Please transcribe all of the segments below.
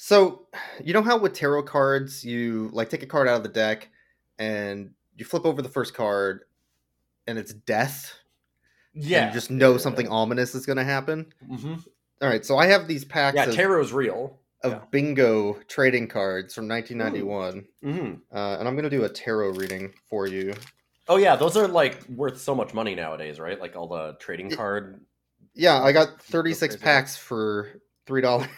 So, you know how with tarot cards, you like take a card out of the deck and you flip over the first card and it's death? Yeah. you just know something ominous is going to happen? hmm All right, so I have these packs Yeah, of, tarot's real. of yeah. bingo trading cards from 1991, hmm uh, and I'm going to do a tarot reading for you. Oh yeah, those are like worth so much money nowadays, right? Like all the trading card. Yeah, I got 36 packs for $3.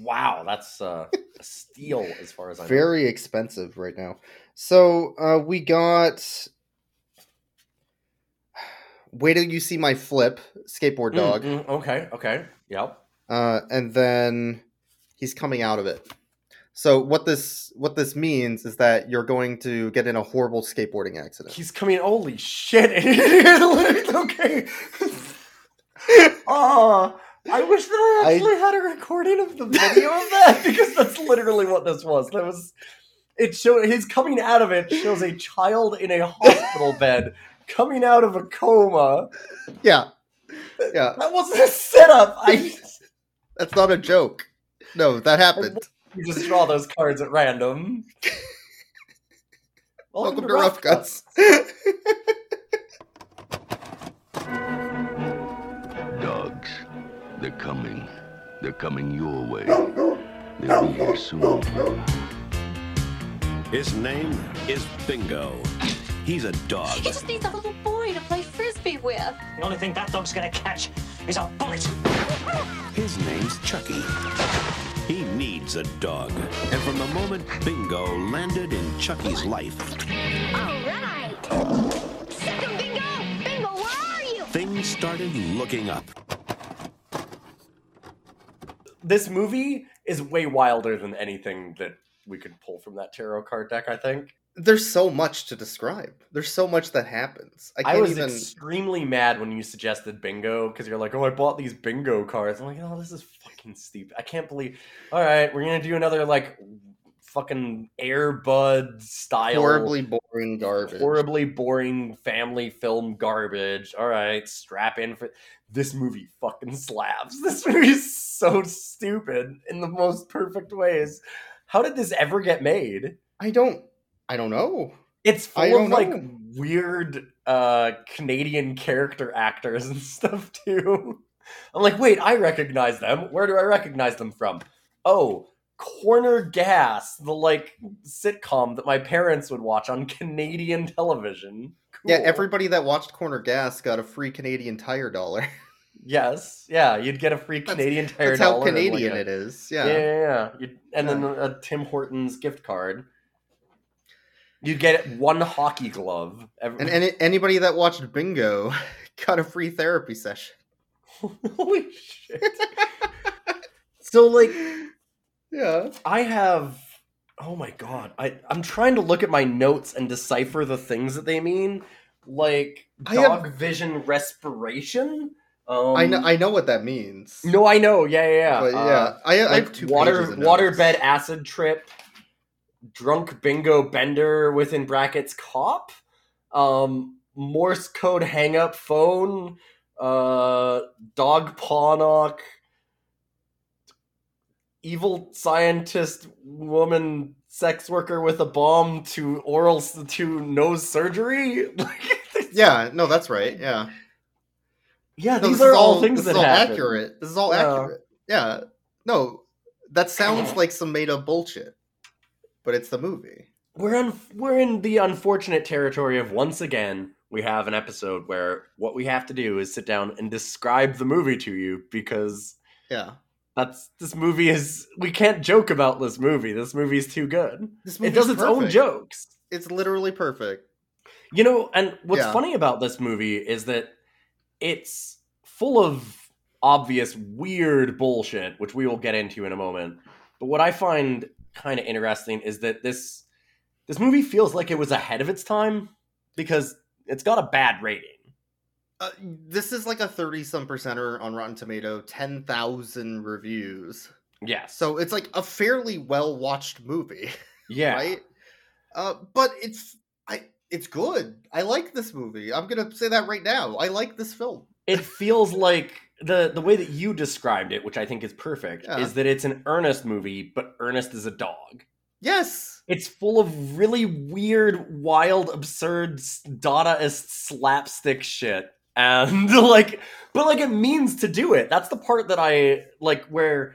Wow, that's uh, a steal as far as I know. Very expensive right now. So, uh, we got Wait till you see my flip, skateboard Mm, dog. mm, okay, okay, yep. uh, and then he's coming out of it. So what this what this means is that you're going to get in a horrible skateboarding accident. He's coming. Holy shit! okay. Oh, I wish that I I- actually had a recording of the video of that because that's literally what this was. That was. It showed his coming out of it shows a child in a hospital bed coming out of a coma. Yeah, yeah, That wasn't a setup. I that's not a joke. No, that happened. you just draw those cards at random. Welcome to Rough Cuts. Dogs, they're coming. They're coming your way. They'll be here soon. His name is Bingo. He's a dog. He just needs a little boy to play frisbee with. The only thing that dog's gonna catch is a bullet. His name's Chucky. He needs a dog. And from the moment Bingo landed in Chucky's life, All right. Second bingo. Bingo, where are you? things started looking up. This movie is way wilder than anything that we could pull from that tarot card deck. I think. There's so much to describe. There's so much that happens. I I, was even. extremely mad when you suggested bingo because you're like, oh, I bought these bingo cards. I'm like, oh, this is fucking stupid. I can't believe. All right, we're gonna do another like fucking Airbud style, horribly boring garbage. horribly boring family film garbage. All right, strap in for this movie. Fucking slaps. This movie is so stupid in the most perfect ways. How did this ever get made? I don't. I don't know. It's full of like know. weird uh Canadian character actors and stuff too. I'm like, wait, I recognize them. Where do I recognize them from? Oh, Corner Gas, the like sitcom that my parents would watch on Canadian television. Yeah, everybody that watched Corner Gas got a free Canadian Tire dollar. Yes, yeah, you'd get a free That's- Canadian tire That's how dollar like, Canadian a- it is. Yeah, Yeah. yeah, yeah. And then a Tim Hortons gift card. You'd get one hockey glove. Every- And any, anybody that watched Bingo got a free therapy session. Holy shit. so like Yeah. I have oh my god. I I'm trying to look at my notes and decipher the things that they mean. Like I have- dog vision respiration. Um I know. I know what that means. No, I know. Yeah, yeah, yeah. But Uh, yeah, I, I like have two water waterbed acid trip, drunk bingo bender within brackets cop, um, Morse code hang up phone, uh, dog paw knock, evil scientist woman sex worker with a bomb to oral to nose surgery. Yeah, no, that's right. Yeah, yeah, no, these are all things this that is all happen. accurate. This is all Yeah. accurate. Yeah, no, that sounds like some made up bullshit, but it's the movie. we're un- we're in the unfortunate territory of once again we have an episode where what we have to do is sit down and describe the movie to you because Yeah, that's this movie is we can't joke about this movie. This movie is too good. this It does movie's its own jokes. It's literally perfect. You know, and what's Yeah. funny about this movie is that it's full of obvious weird bullshit, which we will get into in a moment. But what I find kind of interesting is that this this movie feels like it was ahead of its time because it's got a bad rating. Uh, this is like a thirty some percenter on Rotten Tomato, ten thousand reviews. Yes. So it's like a fairly well watched movie. yeah. right? Uh, but it's I it's good. I like this movie. I'm gonna say that right now. I like this film. It feels like the the way that you described it, which I think is perfect, Yeah. is that it's an Ernest movie, but Ernest is a dog. Yes. It's full of really weird, wild, absurd, Dadaist slapstick shit, and like, but like it means to do it. That's the part that I like, where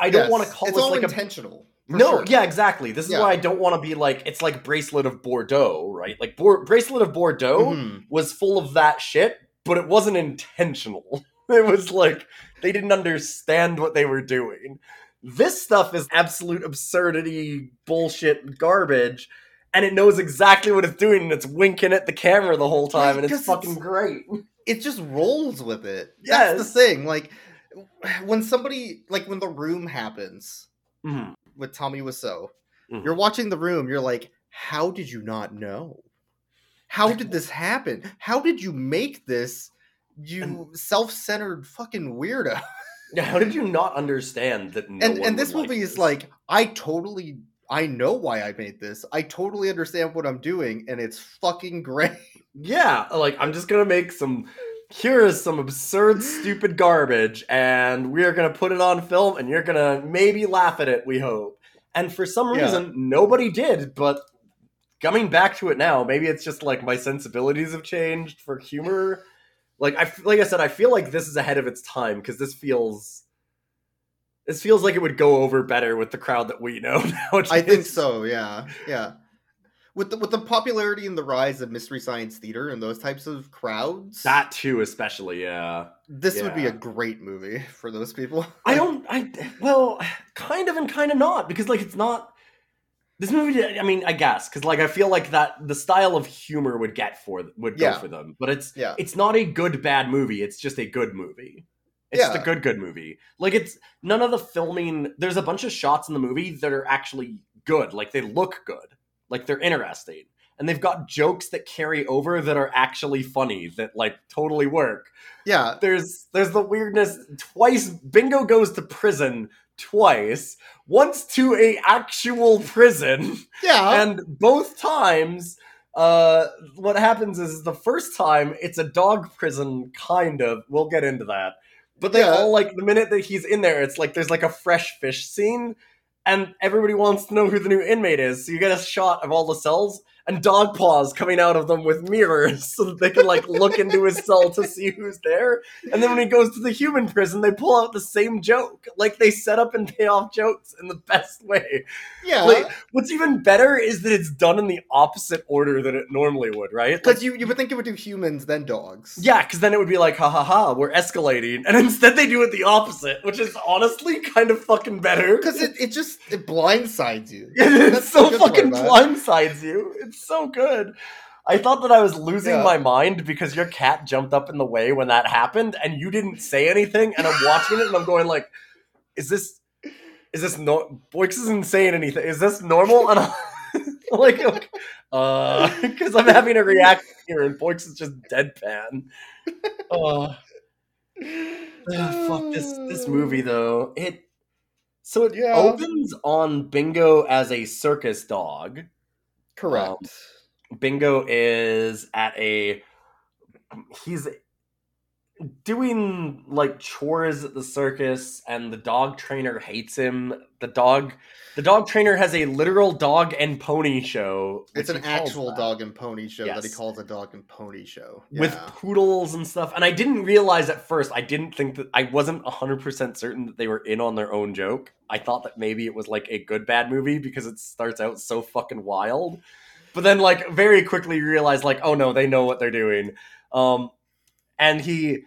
I don't Yes. want to call it's this all like intentional. for no, sure. yeah, exactly. This is Yeah. why I don't want to be like it's like bracelet of Bordeaux, right? Like Bor- bracelet of Bordeaux Mhm. was full of that shit, but it wasn't intentional. It was like they didn't understand what they were doing. This stuff is absolute absurdity, bullshit, garbage, and it knows exactly what it's doing, and it's winking at the camera the whole time, and it's fucking it's- great. It just rolls with it. That's the thing. Like when somebody like when the room happens Mhm. with Tommy Wiseau, Mhm. you're watching the room, you're like, how did you not know? How did this happen? How did you make this you self-centered fucking weirdo? How did you not understand that? No and one and this movie like is this? like, I totally I know why I made this. I totally understand what I'm doing, and it's fucking great. Yeah, like I'm just gonna make some. Here is some absurd, stupid garbage, and we are gonna put it on film, and you're gonna maybe laugh at it. We hope. And for some Yeah. reason, nobody did. But coming back to it now, maybe it's just like my sensibilities have changed for humor. Like I, like I said, I feel like this is ahead of its time because this feels. This feels like it would go over better with the crowd that we know nowadays. I think so. Yeah, yeah. With the with the popularity and the rise of mystery science theater and those types of crowds, That too, especially, yeah. this would be a great movie for those people. I don't. I well, kind of and kind of not because like it's not. This movie. I mean, I guess because like I feel like that the style of humor would get for would go Yeah. for them, but it's Yeah. it's not a good bad movie. It's just a good movie. It's just a good good movie. Like it's none of the filming. There's a bunch of shots in the movie that are actually good. Like they look good. Like they're interesting. And they've got jokes that carry over that are actually funny that like totally work. Yeah, there's there's the weirdness twice bingo goes to prison twice once to a actual prison. Yeah, and both times uh what happens is the first time it's a dog prison kind of. We'll get into that. But they Yeah. all like the minute that he's in there it's like there's like a fresh fish scene and everybody wants to know who the new inmate is. So you get a shot of all the cells and dog paws coming out of them with mirrors so that they can like look into his cell to see who's there and then when he goes to the human prison they pull out the same joke like they set up and pay off jokes in the best way yeah. like, what's even better is that it's done in the opposite order that it normally would, right? Like, Because you you would think it would do humans then dogs. yeah, because then it would be like, ha ha ha, we're escalating, and instead they do it the opposite, which is honestly kind of fucking better. because it, it just it blindsides you. it so the good part fucking blindsides you. It's so good. I thought that I was losing Yeah. my mind because your cat jumped up in the way when that happened, and you didn't say anything, and I'm watching it, and I'm going like, is this, is this no? Boix isn't saying anything. Is this normal? And I'm like, like, uh, because I'm having a reaction here, and Boix is just deadpan. Uh, Ugh, fuck this this movie though. It so it Yeah. opens on Bingo as a circus dog. Um, Correct. Bingo is at a he's doing like chores at the circus and the dog trainer hates him. The dog the dog trainer has a literal dog and pony show. it's an actual that. dog and pony show that he calls a dog and pony show. with poodles and stuff. And I didn't realize at first, I didn't think that I wasn't 100% certain that they were in on their own joke. I thought that maybe it was like a good bad movie because it starts out so fucking wild. But then like very quickly you realize like oh no, they know what they're doing. Um and he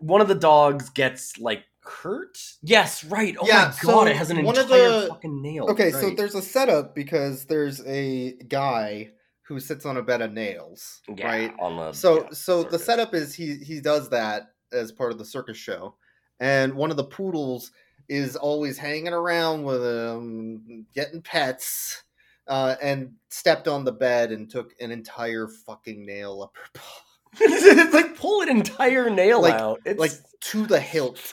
one of the dogs gets like hurt? Yes, right. Oh Yeah, my so god, it has an one of entire the- fucking nail. Okay, so there's a setup because there's a guy who sits on a bed of nails, Yeah, right? on the So yeah, so the setup is he he does that as part of the circus show, and one of the poodles is always hanging around with him, getting pets, uh, and stepped on the bed and took an entire fucking nail up her paw, it's like pull an entire nail Like- out. It's like to the hilt,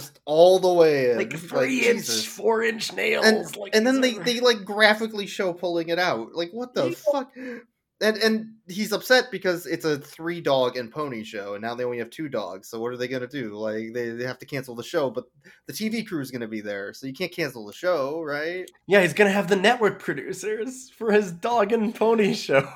just all the way in. like three inch, Jesus. four inch nails. and like and then they they like graphically show pulling it out. Like what the Yeah. fuck? and and he's upset because it's a three dog and pony show, and now they only have two dogs. So what are they gonna do? Like they, they have to cancel the show, but the TV crew is gonna be there, so you can't cancel the show, right? Yeah, he's gonna have the network producers for his dog and pony show.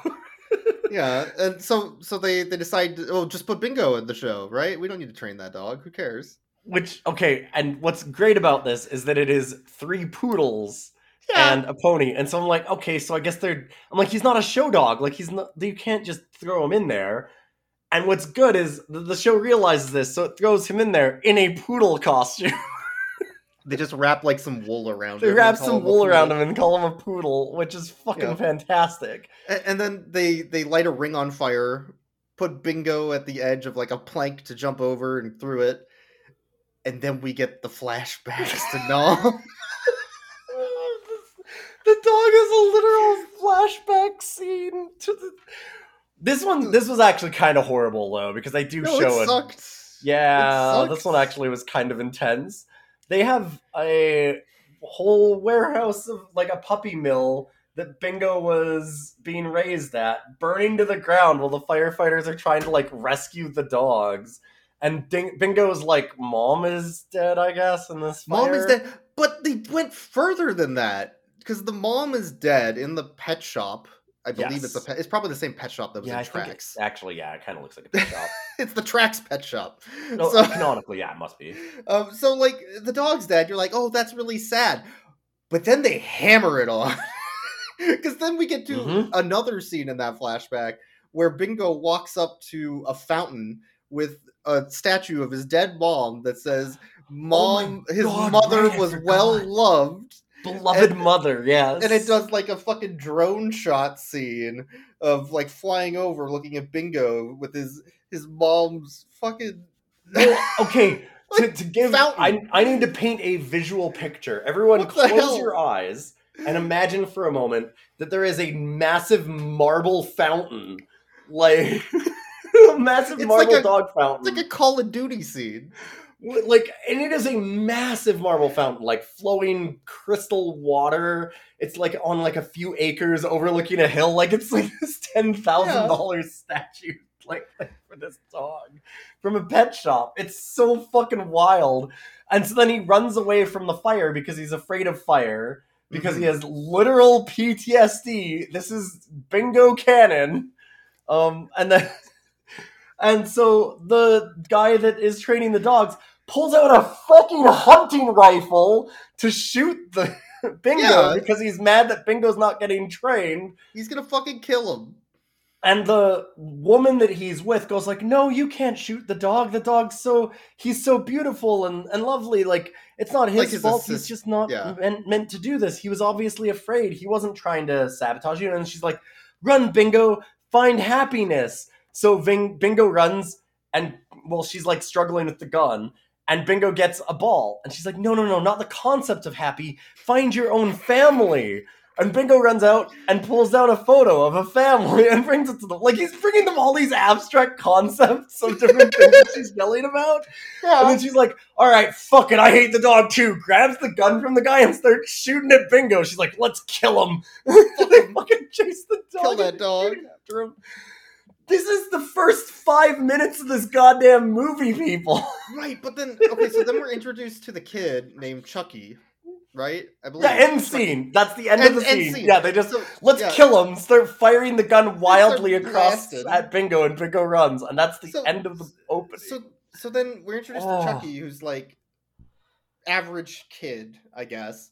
yeah, and so so they they decide, to, oh, just put Bingo in the show, right? We don't need to train that dog. Who cares? Which okay, and what's great about this is that it is three poodles and a pony, and so I'm like, okay, so I guess they're. I'm like, he's not a show dog. Like he's not. You can't just throw him in there. And what's good is the, the show realizes this, so it throws him in there in a poodle costume. They just wrap like some wool around they him. They wrap some wool around him and call him a poodle, which is fucking Yeah. fantastic. A- And then they they light a ring on fire, put Bingo at the edge of like a plank to jump over and through it, and then we get the flashbacks to Nom. the dog is a literal flashback scene to the. This one, this was actually kind of horrible though, because they do no, show it it. sucked. Yeah, It this one actually was kind of intense. They have a whole warehouse of like a puppy mill that Bingo was being raised at, burning to the ground while the firefighters are trying to like rescue the dogs. And Ding- Bingo's like, "Mom is dead, I guess." In this, Mom is dead, but they went further than that because the mom is dead in the pet shop. I believe it's a pet. It's probably the same pet shop that was Yeah, in I Tracks. actually yeah, it kind of looks like a pet shop. It's the Tracks pet shop. No, so, canonically, yeah, it must be. um, so like the dog's dead. You're like, oh, that's really sad. But then they hammer it on because then we get to Mhm. another scene in that flashback where Bingo walks up to a fountain with a statue of his dead mom that says, oh "Mom, his Oh God, mother right, was well loved." Beloved And- mother, yes. and it does like a fucking drone shot scene of like flying over looking at bingo with his his mom's fucking okay. to, Like, to give, fountain. I, I need to paint a visual picture. Everyone, What close your eyes and imagine for a moment that there is a massive marble fountain, like massive It's marble like a- dog fountain. it's like a call of duty scene like, and it is a massive marble fountain, like flowing crystal water. It's like on like a few acres overlooking a hill. Like it's like this ten thousand dollars statue, like, like for this dog from a pet shop. It's so fucking wild. And so then he runs away from the fire because he's afraid of fire because he has literal PTSD. This is bingo canon. Um, and then, and so the guy that is training the dogs pulls out a fucking hunting rifle to shoot the bingo Yeah. because he's mad that bingo's not getting trained. he's gonna fucking kill him And the woman that he's with goes like, "No, you can't shoot the dog. The dog's so he's so beautiful and, and lovely. Like it's not his, Like his fault. assist- he's just not yeah. meant, meant to do this. He was obviously afraid. He wasn't trying to sabotage you." And she's like, "Run, Bingo! Find happiness." So Ving, Bingo runs, and well, she's like struggling with the gun. And Bingo gets a ball, and she's like, "No, no, no, not the concept of happy. Find your own family." And Bingo runs out and pulls out a photo of a family and brings it to them. Like he's bringing them all these abstract concepts of different things that she's yelling about. Yeah. And then she's like, "All right, fuck it, I hate the dog too." Grabs the gun from the guy and starts shooting at Bingo. She's like, "Let's kill him." they fucking chase the dog. Kill that dog. After him. This is the first five minutes of this goddamn movie, people. right but then okay so then we're introduced to the kid named chucky right i believe The end scene. That's the end, End- of the scene. scene. Yeah, they just So, let's yeah. kill him. Start firing the gun wildly across blasting. at Bingo, and Bingo runs, and that's the So- end of the opening. So so then we're introduced Oh. to ah. Chucky, who's like average kid, I guess.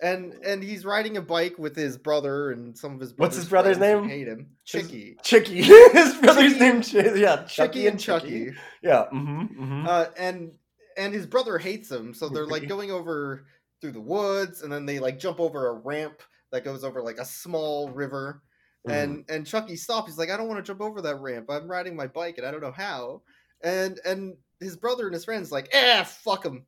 And and he's riding a bike with his brother and some of his What's his brother's name? Hate him. His- Chicky. Chicky, his brother's Chicky- name, Ch- yeah, Chucky, Chucky and and Chucky. Chucky. Yeah, mm-hmm, mm-hmm. Uh, and and his brother hates him, so they're like going over through the woods, and then they like jump over a ramp that goes over like a small river. Mm-hmm. And and Chucky stops. He's like, I don't want to jump over that ramp. I'm riding my bike, and I don't know how. And and his brother and his friends like, eh, fuck him,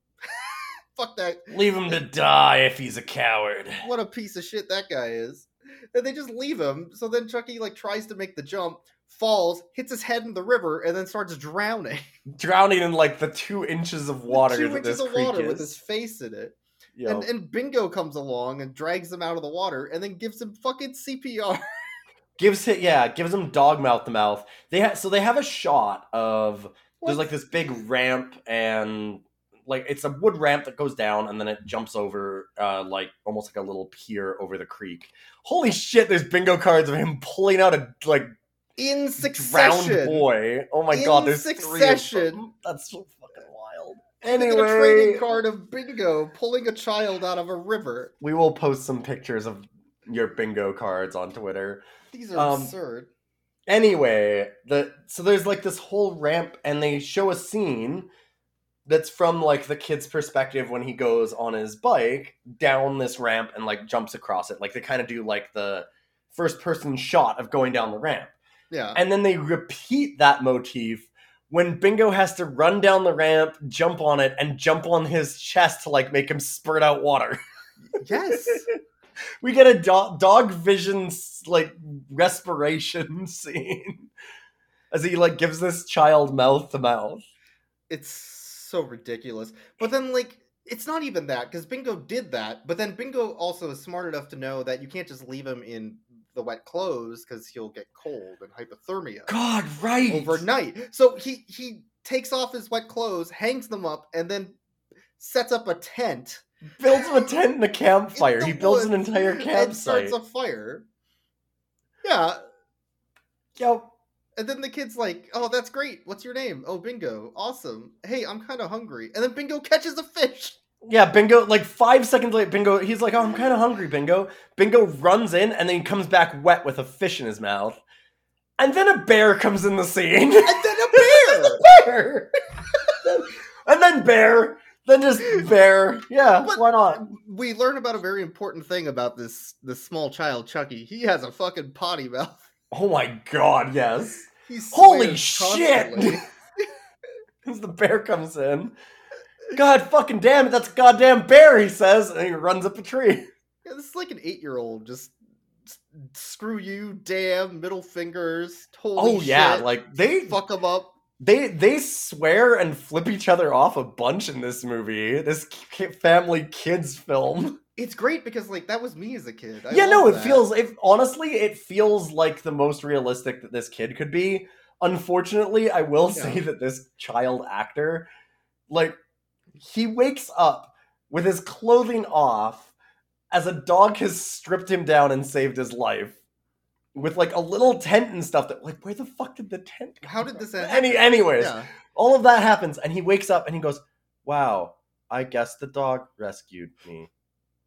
fuck that. Leave him to die if he's a coward. What a piece of shit that guy is. And they just leave him. So then Chucky like tries to make the jump, falls, hits his head in the river, and then starts drowning. Drowning in like the two inches of water Two that inches of water is. with his face in it. Yo. And and Bingo comes along and drags him out of the water and then gives him fucking CPR. gives it yeah gives him dog mouth to mouth. They ha- so they have a shot of there's like this big ramp and like it's a wood ramp that goes down and then it jumps over uh like almost like a little pier over the creek. Holy shit! There's bingo cards of him pulling out a like In drowned succession. boy. Oh my In god! There's three of succession. them. That's so fucking wild. Get a Anyway, trading card of bingo pulling a child out of a river. we will post some pictures of your bingo cards on Twitter. These are Um, absurd. Anyway, the so there's like this whole ramp, and they show a scene that's from like the kid's perspective when he goes on his bike down this ramp and like jumps across it. Like they kind of do like the first person shot of going down the ramp. Yeah. And then they repeat that motif when Bingo has to run down the ramp, jump on it, and jump on his chest to like make him spurt out water. yes. we get a do- dog vision like respiration scene as he like gives this child mouth to mouth. It's so ridiculous. But then, like, it's not even that because Bingo did that. But then Bingo also is smart enough to know that you can't just leave him in the wet clothes because he'll get cold and hypothermia God, right? overnight. So he he takes off his wet clothes, hangs them up, and then sets up a tent. builds a tent and a campfire. He builds an entire and campsite. starts a fire. Yeah, Yep. And then the kid's like, "Oh, that's great. What's your name? Oh, Bingo. Awesome. Hey, I'm kind of hungry." And then Bingo catches a fish. Yeah, Bingo. Like five seconds later, Bingo. He's like, "Oh, I'm kind of hungry." Bingo. Bingo runs in and then he comes back wet with a fish in his mouth. And then a bear comes in the scene. And then a bear. and bear. and then bear. Then just bear. Yeah, But- why not? we learn about a very important thing about this this small child, Chucky. He has a fucking potty mouth. Oh my god, yes. He Holy shit! As the bear comes in. God fucking damn it, that's a goddamn bear, he says, and he runs up a tree. Yeah, this is like an eight year old. Just screw you, damn, middle fingers. Holy oh yeah, shit, like they fuck them up. they they swear and flip each other off a bunch in this movie. This family kids film. It's great because like that was me as a kid. I yeah, no, it that. feels it honestly it feels like the most realistic that this kid could be. Unfortunately, I will say that this child actor like he wakes up with his clothing off as a dog has stripped him down and saved his life. With like a little tent and stuff that like where the fuck did the tent How did this end? Any anyways, Yeah. all of that happens and he wakes up and he goes wow i guess the dog rescued me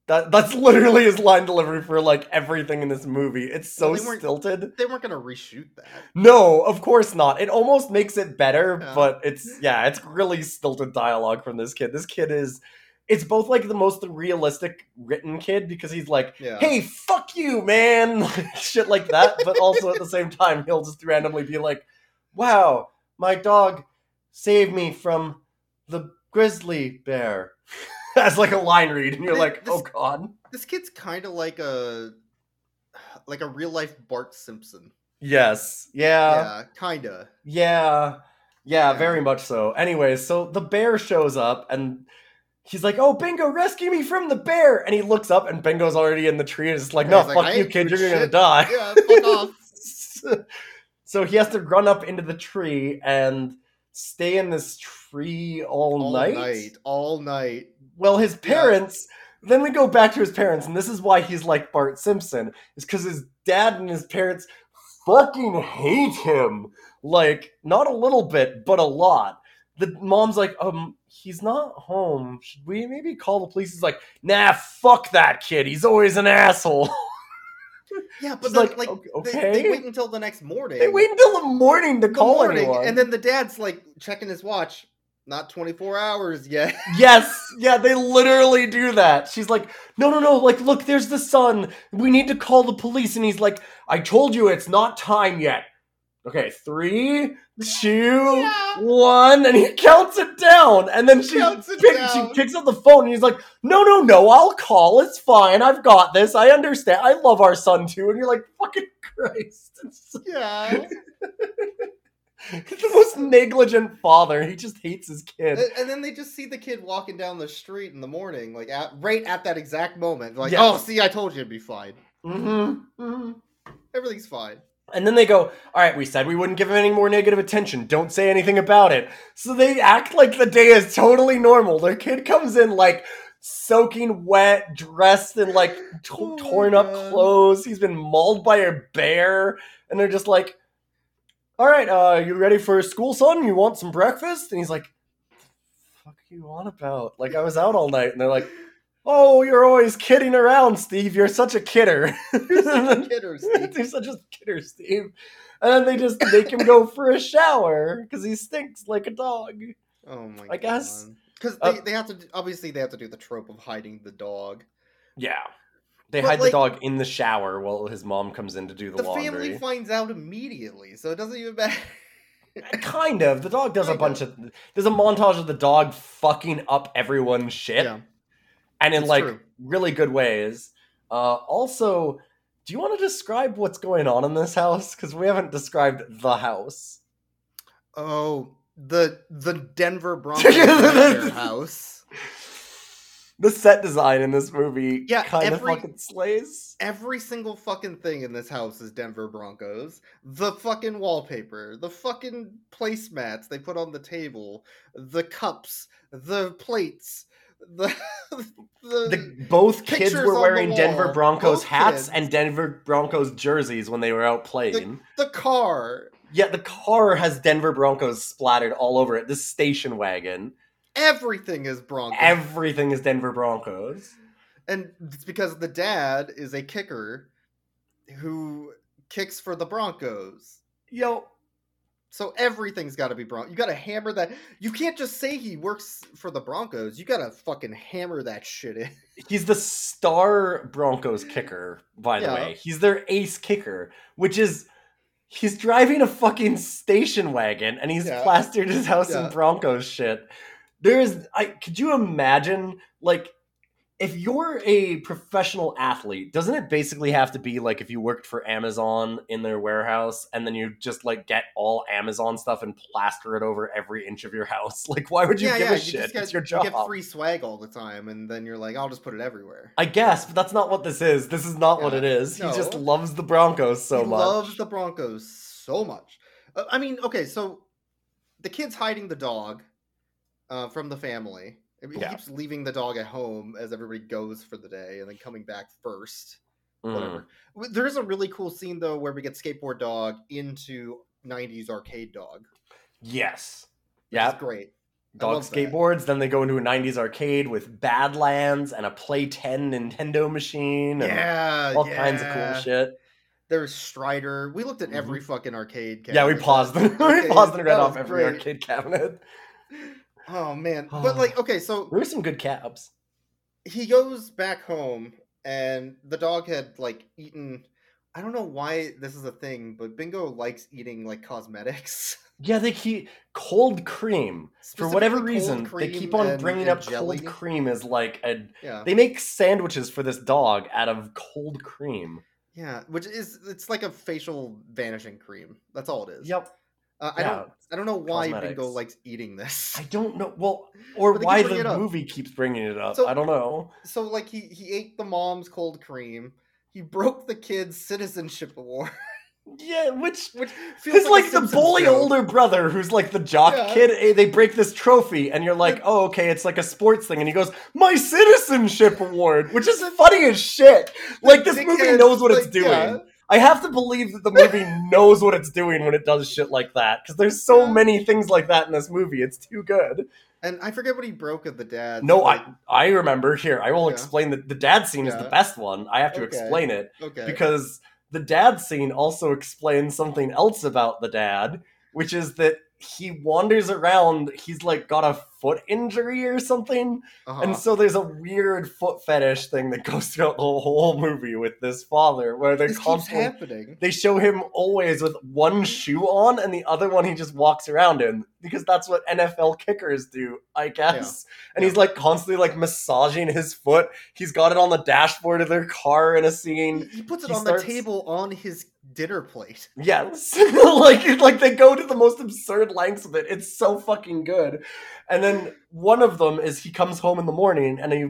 that that's literally his line delivery for like everything in this movie it's so Well, they stilted They weren't gonna reshoot that. no of course not it almost makes it better Yeah. but it's yeah it's really stilted dialogue from this kid this kid is it's both like the most realistic written kid because he's like Yeah. hey fuck you man shit like that but also at the same time he'll just randomly be like wow my dog saved me from the grizzly bear as like a line read and you're Thi- like oh god This kid's kind of like a like a real life Bart Simpson. yes yeah yeah, kinda. yeah yeah Yeah. very much so anyways so the bear shows up and he's like oh bingo rescue me from the bear and he looks up and bingo's already in the tree and it's like no he's like, fuck you kid you're gonna die Yeah, fuck off. so he has to run up into the tree and stay in this tree all, All night? night, all night. Well, his parents. Then we go back to his parents, and this is why he's like Bart Simpson, is because his dad and his parents fucking hate him. Like, not a little bit, but a lot. The mom's like, um, he's not home. Should we maybe call the police? He's like, nah, fuck that kid. He's always an asshole. Yeah, but like, like, "Okay, They, they wait until the next morning. they wait until the morning to the call morning, anyone. and then the dad's like checking his watch. Not 24 hours yet. Yes, yeah, they literally do that. She's like, no, no, no, like, look, there's the sun. We need to call the police. And he's like, I told you it's not time yet. Okay, three, two, one, and he counts it down. And then she, pick- she picks up the phone and he's like, no, no, no, I'll call. It's fine. I've got this. I understand. I love our son too. And you're like, fucking Christ. It's so- yeah. He's the most negligent father. He just hates his kid. and, then they just see the kid walking down the street in the morning, like at right at that exact moment. Like, Yeah. oh, see, I told you it'd be fine. Mm-hmm. mm-hmm. Everything's fine. And then they go, All right, we said we wouldn't give him any more negative attention. Don't say anything about it. So they act like the day is totally normal. Their kid comes in like soaking wet, dressed in like t- Oh torn up clothes. He's been mauled by a bear. And they're just like, All right, uh, you ready for school, son? You want some breakfast? And he's like, Fuck you on about? Like, I was out all night. And they're like, Oh, you're always kidding around, Steve. You're such a kidder. Kidder, Steve. They're such a kidder, Steve. And then they just make him go for a shower because he stinks like a dog. Oh my god. I guess- Because Uh, they, they have to obviously they have to do the trope of hiding the dog. Yeah. They But, hide like- the dog in the shower while his mom comes in to do the, The laundry. family finds out immediately, so it doesn't even matter. kind of. The dog does a bunch of. There's a montage of the dog fucking up everyone's shit, yeah, and in like true. really good ways. Uh, also, do you want to describe what's going on in this house? Because we haven't described the house. Oh, the the Denver Broncos house. The set design in this movie Yeah, kind of fucking slays. Every single fucking thing in this house is Denver Broncos. The fucking wallpaper, the fucking placemats they put on the table, the cups, the plates, the the, the, both kids were the wearing Denver Broncos hats kids. and Denver Broncos jerseys when they were out playing. the car. Yeah, the car has Denver Broncos splattered all over it. This station wagon, Everything is Broncos. everything is Denver Broncos. and it's because the dad is a kicker who kicks for the Broncos. Yo, So everything's got to be Bron. You got to hammer that. You can't just say he works for the Broncos. You got to fucking hammer that shit in. he's the star Broncos kicker, by the Yeah. way. He's their ace kicker, which is he's driving a fucking station wagon and he's Yeah. plastered his house Yeah. in Broncos shit. There is I could you imagine like if you're a professional athlete, doesn't it basically have to be like if you worked for Amazon in their warehouse and then you just like get all Amazon stuff and plaster it over every inch of your house? Like why would you give a shit? just get, it's your job you get free swag all the time, and then you're like, I'll just put it everywhere. I guess, but that's not what this is. This is not what Yeah, it is. He just loves the Broncos so much. he much. loves the Broncos so much. Uh, I mean, okay, so the kid's hiding the dog uh, from the family. He Yeah. keeps leaving the dog at home as everybody goes for the day, and then coming back first. Mm. whatever. There is a really cool scene though where we get skateboard dog into '90s arcade dog. Yes. Yeah. great. Dog love that. skateboards. Then they go into a 90s arcade with Badlands and a Play 10 Nintendo machine and Yeah, all kinds of cool shit. There's Strider. We looked at every fucking arcade. Mm-hmm. Yeah, we paused and we paused and read off every great. arcade cabinet. Oh man, but like, okay, so There were some good cabs. he goes back home and the dog had like eaten I don't know why this is a thing, but Bingo likes eating like cosmetics. Yeah, they keep cold cream. For whatever reason, they keep on and- bringing and up jelly. cold cream as like a. Yeah. They make sandwiches for this dog out of cold cream. Yeah, which is it's like a facial vanishing cream. That's all it is. Yep. Uh, I Yeah, don't I don't know why Bingo cosmetics. likes eating this. I don't know. Well, or But they keep why the movie keeps bringing it up. So- I don't know. So like he he ate the mom's cold cream. He broke the kid's citizenship award, Yeah, which which feels like, a the bully joke. older brother who's like the jock Yeah. kid. eh, They break this trophy, and you're like, oh, okay, it's like a sports thing. And he goes, my citizenship award, which is funny as shit. Like this movie knows what it's doing. yeah. I have to believe that the movie knows what it's doing when it does shit like that because there's so Yeah. many things like that in this movie. It's too good. And I forget what he broke of the dad. No, like, I I remember here. I will Yeah. explain that the dad scene is the best one. I have to Okay. explain it okay because the dad scene also explains something else about the dad, which is that he wanders around. He's like got a foot injury or something, uh-huh. and so there's a weird foot fetish thing that goes throughout the whole movie with this father, where they're constantly happening. they show him always with one shoe on and the other one he just walks around in because that's what NFL kickers do, I guess. And he's like constantly like massaging his foot. He's got it on the dashboard of their car in a He, scene. he puts it he on starts- the table on his dinner plate. Yes. like like they go to the most absurd lengths of it. It's so fucking good. And then one of them is he comes home in the morning and he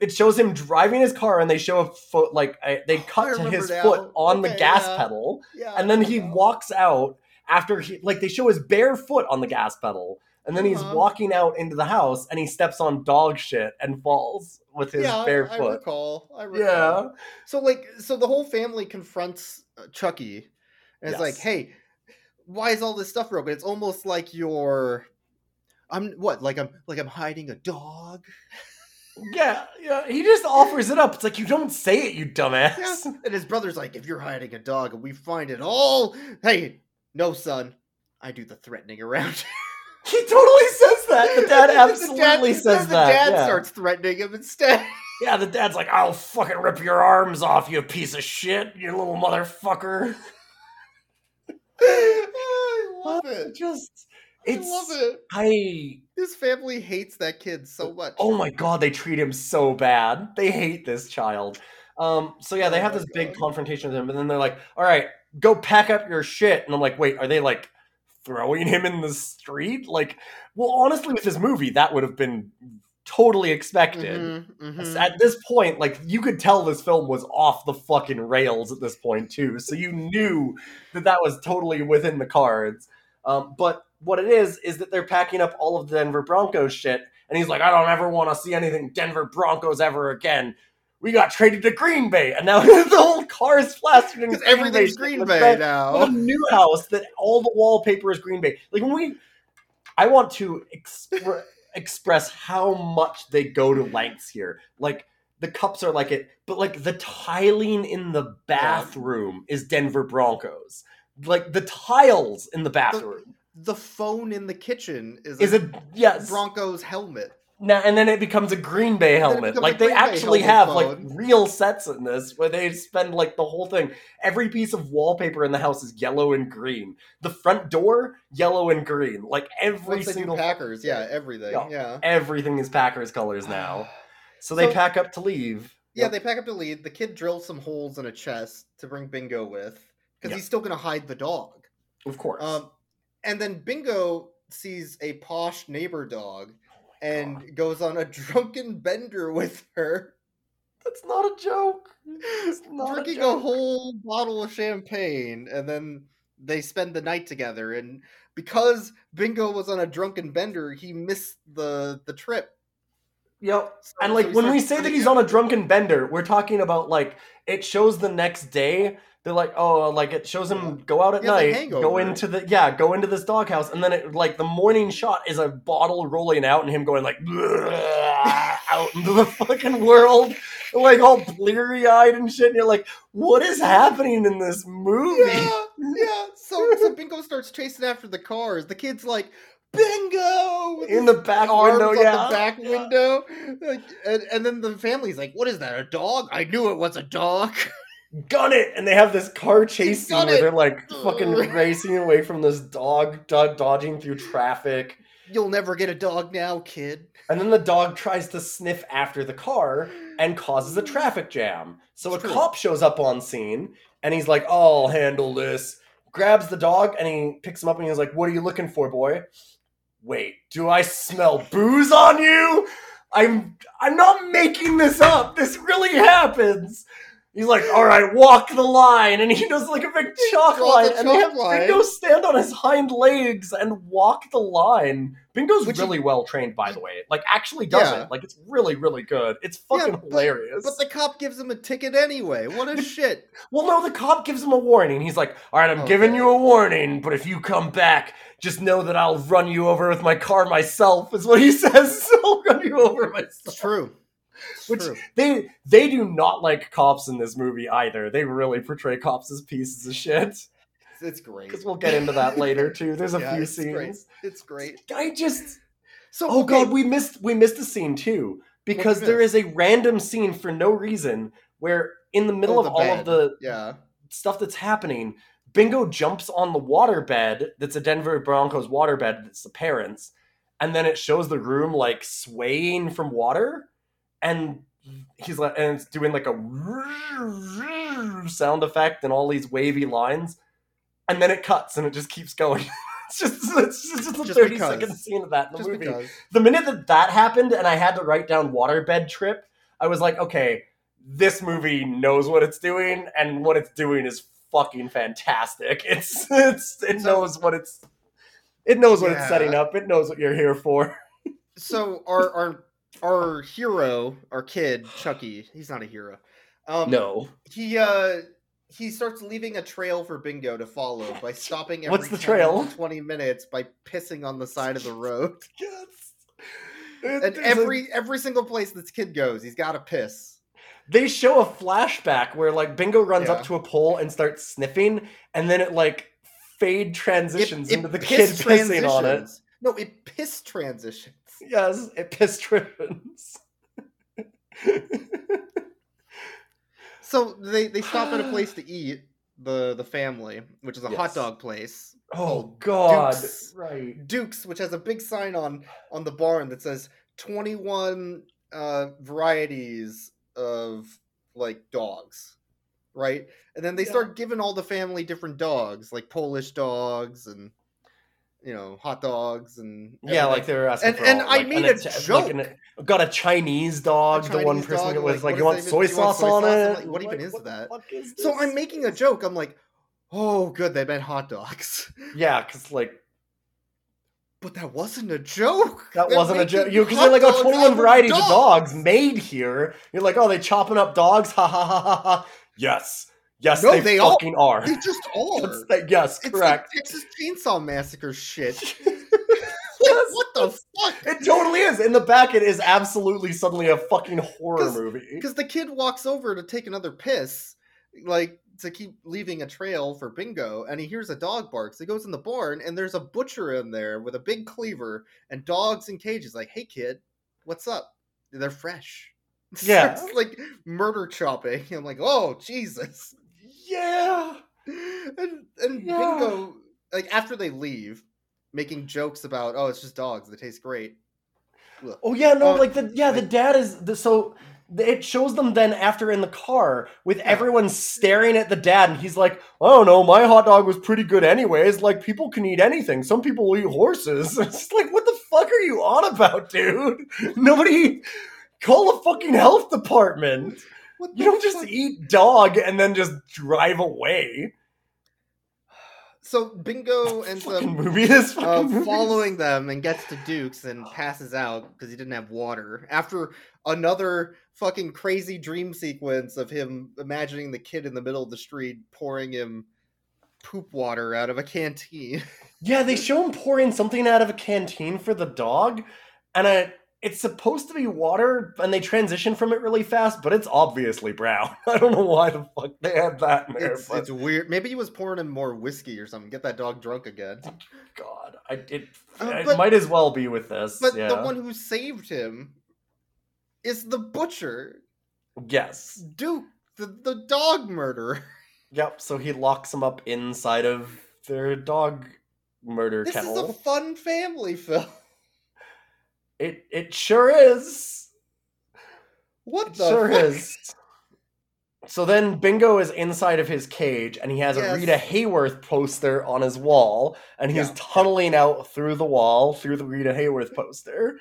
it shows him driving his car, and they show a foot like a, they oh, I cut to his now. foot on the gas yeah. pedal, Yeah, and then he walks out after he like they show his bare foot on the gas pedal, and then he's Uh-huh. walking out into the house, and he steps on dog shit and falls with his yeah, bare I foot. recall. I recall. Yeah. So like, so the whole family confronts uh, Chucky, and it's like, "Hey, why is all this stuff broken?" It's almost like you're, I'm what? Like I'm like I'm hiding a dog. Yeah, yeah. He just offers it up. It's like you don't say it, you dumbass. Yeah. And his brother's like, "If you're hiding a dog and we find it all, hey, no, son, I do the threatening around." He totally says that. The dad The absolutely dad- says the that. The dad yeah. starts threatening him instead. yeah, the dad's like, "I'll fucking rip your arms off, you piece of shit, you little motherfucker." I love it. Just, I love it. I. His family hates that kid so much. Oh my god, they treat him so bad. They hate this child. Um. So yeah, they Oh have this big confrontation with him, and then they're like, "All right, go pack up your shit." And I'm like, "Wait, are they like throwing him in the street?" Like, well, honestly, with this movie, that would have been totally expected. Mhm, mhm. At this point, like you could tell this film was off the fucking rails at this point too. So you knew that that was totally within the cards. Um, but what it is is that they're packing up all of the Denver Broncos shit, and he's like, "I don't ever want to see anything Denver Broncos ever again." We got traded to Green Bay, and now the whole car is plastered in Green everything's Bay. Green. Bay now. a new house that all the wallpaper is Green Bay. Like when we, I want to expre- express how much they go to lengths here. Like the cups are like it, but like the tiling in the bathroom is Denver Broncos. Like the tiles in the bathroom The phone in the kitchen is, is a yes. Broncos helmet. Now, and then it becomes a Green Bay helmet. Like they Bay actually have like real sets in this where they spend like the whole thing. Every piece of wallpaper in the house is yellow and green. The front door, yellow and green. Like every new single Packers, yeah, everything, Yeah. yeah. everything is Packers colors now. So they So- pack up to leave. Yeah, Yep. they pack up to leave. The kid drills some holes in a chest to bring Bingo with because Yep. he's still going to hide the dog. Of course. Um, and then Bingo sees a posh neighbor dog and goes on a drunken bender with her, That's not a joke. not drinking a, joke. whole bottle of champagne, and then they spend the night together. And because Bingo was on a drunken bender, he missed the the trip. Yep. So- And like when we say that he's on a drunken bender, we're talking about like it shows the next day. They're like, oh, uh, like it shows him go out at a night, go into the yeah, go into this doghouse, and then it like the morning shot is a bottle rolling out and him going like out into the fucking world, like all bleary eyed and shit. And you're like, what is happening in this movie? Yeah, yeah. So, so Bingo starts chasing after the cars. The kid's like, Bingo! In the back window, yeah. the back window. Like, and, and then the family's like, what is that, a dog? I knew it was a dog. gun it and they have this car chase scene where it. they're like fucking racing away from this dog do- dodging through traffic You'll never get a dog now, kid. and then the dog tries to sniff after the car and causes a traffic jam so a true. cop shows up on scene and he's like oh, i'll handle this grabs the dog and he picks him up and he's like what are you looking for boy wait do i smell booze on you i'm i'm not making this up this really happens He's like, all right, walk the line, and he does like a big chalk line, and they have line. Bingo stand on his hind legs and walk the line. Bingo's Which really well trained, by the way. Like, actually does Yeah. it. Like, it's really, really good. It's Yeah, fucking but- hilarious. But the cop gives him a ticket anyway. What a shit. well, no, the cop gives him a warning. He's like, all right, I'm oh, giving you a warning, but if you come back, just know that I'll run you over with my car myself. Is what he says. So I'll run you over myself. It's true. It's Which true. they they do not like cops in this movie either. They really portray cops as pieces of shit. It's, great. Because we'll get into that later too. There's a Yeah, few it's scenes. great. It's great. I just So oh okay, god, we missed we missed a scene too because there is a random scene for no reason where in the middle Oh, of all bed. of the yeah. stuff that's happening, Bingo jumps on the waterbed that's a Denver Broncos waterbed that's the parents, and then it shows the room like swaying from water, and he's like, and it's doing like a sound effect and all these wavy lines, and then it cuts and it just keeps going. it's just it's just a Just thirty because. second scene of that in the Just movie because. the minute that that happened and I had to write down waterbed trip, I was like, okay, this movie knows what it's doing, and what it's doing is fucking fantastic. It's it's it knows what it's it knows what it's setting up. It knows what you're here for. so our our our hero, our kid Chucky, he's not a hero. Um, No, he uh he starts leaving a trail for Bingo to follow by stopping every What's the trail? 20 minutes by pissing on the side of the road. yes. And There's a- every every single place this kid goes, he's got to piss. They show a flashback where like Bingo runs Yeah. up to a pole and starts sniffing, and then it like fade transitions into the kid piss pissing on it. No, it piss transitions. Yes, it piss transitions. So they they stop at a place to eat the the family, which is a hot dog place. oh God! Dukes. Right. Duke's, which has a big sign on on the barn that says 21 uh, varieties of like dogs, right? And then they Yeah. start giving all the family different dogs, like Polish dogs and you know hot dogs and Yeah, like they were asking And- for and all, I like, made an a joke. Like an- got a Chinese dog. the one person dog, was like, what "You want soy even- sauce on sauce? It?" like, what even is what the that? is So I'm making a joke. I'm like, oh, good, they meant hot dogs. Yeah, because like But that wasn't a joke. that They're wasn't a joke. You because you're like, oh, 21 out of varieties of dogs made here. You're like, oh, they chopping up dogs? Ha ha ha ha ha. Yes, yes, No, they, they all- fucking are. They just are. Yes, It's correct. like Texas Chainsaw Massacre shit. Yes. what the fuck? It totally is. In the back, it is absolutely suddenly a fucking horror 'Cause- movie. Because the kid walks over to take another piss, like to keep leaving a trail for Bingo, and he hears a dog bark. So he goes in the barn, and there's a butcher in there with a big cleaver and dogs in cages. Like, hey kid, what's up? They're fresh. Yeah. Like murder chopping. I'm like, oh Jesus. Yeah. and and Yeah. Bingo, like after they leave, making jokes about, oh, it's just dogs. They taste great. Oh yeah, no, Uh, like the yeah, the dad is the, so it shows them then after in the car with everyone staring at the dad, and he's like, oh, "I don't know, my hot dog was pretty good anyways. Like people can eat anything. Some people will eat horses." It's like, what the fuck are you on about, dude? Nobody call the fucking health department. You don't just eat dog and then just drive away. So Bingo ends up uh, following them and gets to Duke's and passes out because he didn't have water. After another fucking crazy dream sequence of him imagining the kid in the middle of the street pouring him poop water out of a canteen. Yeah, they show him pouring something out of a canteen for the dog, and I, it's supposed to be water, and they transition from it really fast, but it's obviously brown. I don't know why the fuck they had that in there. It's, but it's weird. Maybe he was pouring him more whiskey or something. Get that dog drunk again. God, I it, Uh, it might as well be with this. But yeah. the one who saved him is the butcher, yes. Duke, the, the dog murderer. Yep. So he locks him up inside of their dog murder This kennel. is a fun family film. It it sure is. What It the sure fuck? is. So then Bingo is inside of his cage and he has a Rita Hayworth poster on his wall and he's Yeah. tunneling out through the wall through the Rita Hayworth poster.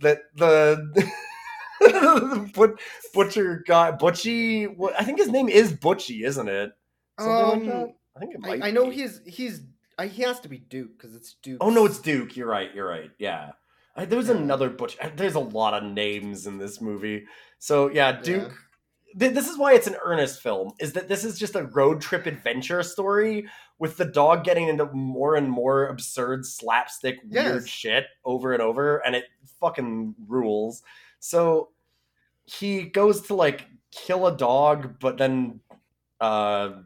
That the but- butcher guy Butchie I think his name is Butchie, isn't it? Something like Um, that? I think it might I, I know he's he's he has to be Duke because it's Duke. Oh no, it's Duke. You're right. You're right. Yeah. I, there was Yeah. another butch. There's a lot of names in this movie. So yeah, Yeah. Duke. th- This is why it's an earnest film. Is that this is just a road trip adventure story with the dog getting into more and more absurd slapstick weird Yes. shit over and over, and it fucking rules. So he goes to like kill a dog, but then. uh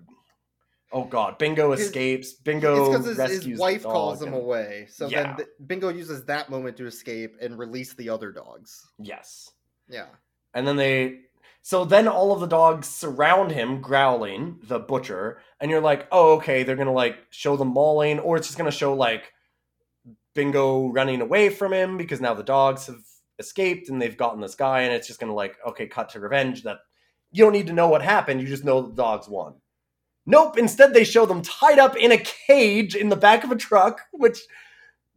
Oh god, Bingo His- escapes. Bingo because his, his wife calls him and- away. So Yeah. then th- Bingo uses that moment to escape and release the other dogs. Yes. Yeah. And then they so then all of the dogs surround him growling, the butcher, and you're like, "Oh, okay, they're going to like show them mauling or it's just going to show like Bingo running away from him because now the dogs have escaped and they've gotten this guy and it's just going to like, okay, cut to revenge that you don't need to know what happened, you just know the dogs won." Nope, instead they show them tied up in a cage in the back of a truck, which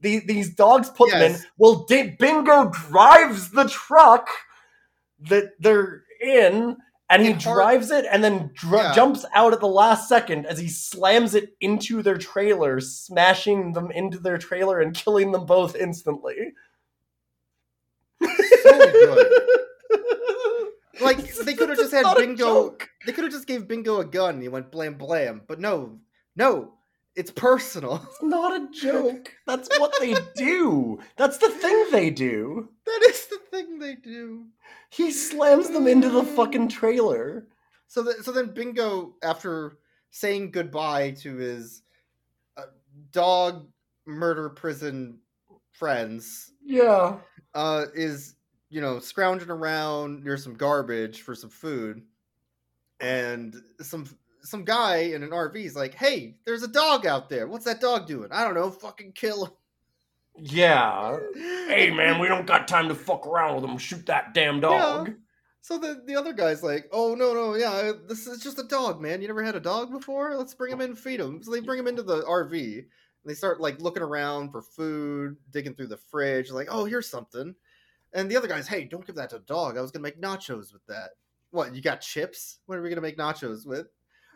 the, these dogs put them in. Well, Di- Bingo drives the truck that they're in, and he It hard- drives it and then dr- Yeah. jumps out at the last second as he slams it into their trailer, smashing them into their trailer and killing them both instantly. So good. Like they could have just had Bingo. They could have just gave Bingo a gun. and He went blam blam. But no, no, it's personal. It's not a joke. That's what they do. That's the thing they do. that is the thing they do. He slams them into the fucking trailer. So that so then Bingo, after saying goodbye to his uh, dog murder prison friends, Yeah. uh, is you know scrounging around near some garbage for some food, and some some guy in an RV is like, "Hey, there's a dog out there. What's that dog doing? I don't know. Fucking kill him." Yeah. Hey man, we don't got time to fuck around with him. Shoot that damn dog. So the the other guy's like, "Oh no no yeah, this is just a dog, man. You never had a dog before? Let's bring him in feed him." So they bring him into the RV. And they start like looking around for food, digging through the fridge, like, "Oh, here's something." And the other guy's, "Hey, don't give that to a dog. I was gonna make nachos with that. What? You got chips? What are we gonna make nachos with?"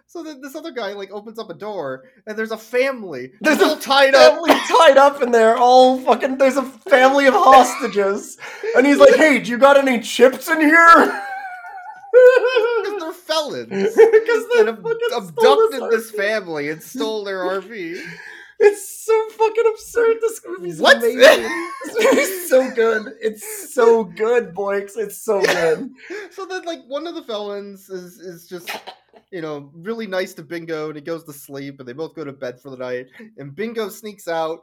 So then this other guy like opens up a door, and there's a family. There's all a tied up. Family tied up in there, all fucking. There's a family of hostages, and he's like, "Hey, do you got any chips in here?" Because they're felons. Because they ab- abducted this family and stole their RV. It's so fucking absurd. This movie's What? amazing. this movie's so good. It's so good, boys. It's so good. so then, like, one of the felons is is just, you know, really nice to Bingo, and he goes to sleep, and they both go to bed for the night. And Bingo sneaks out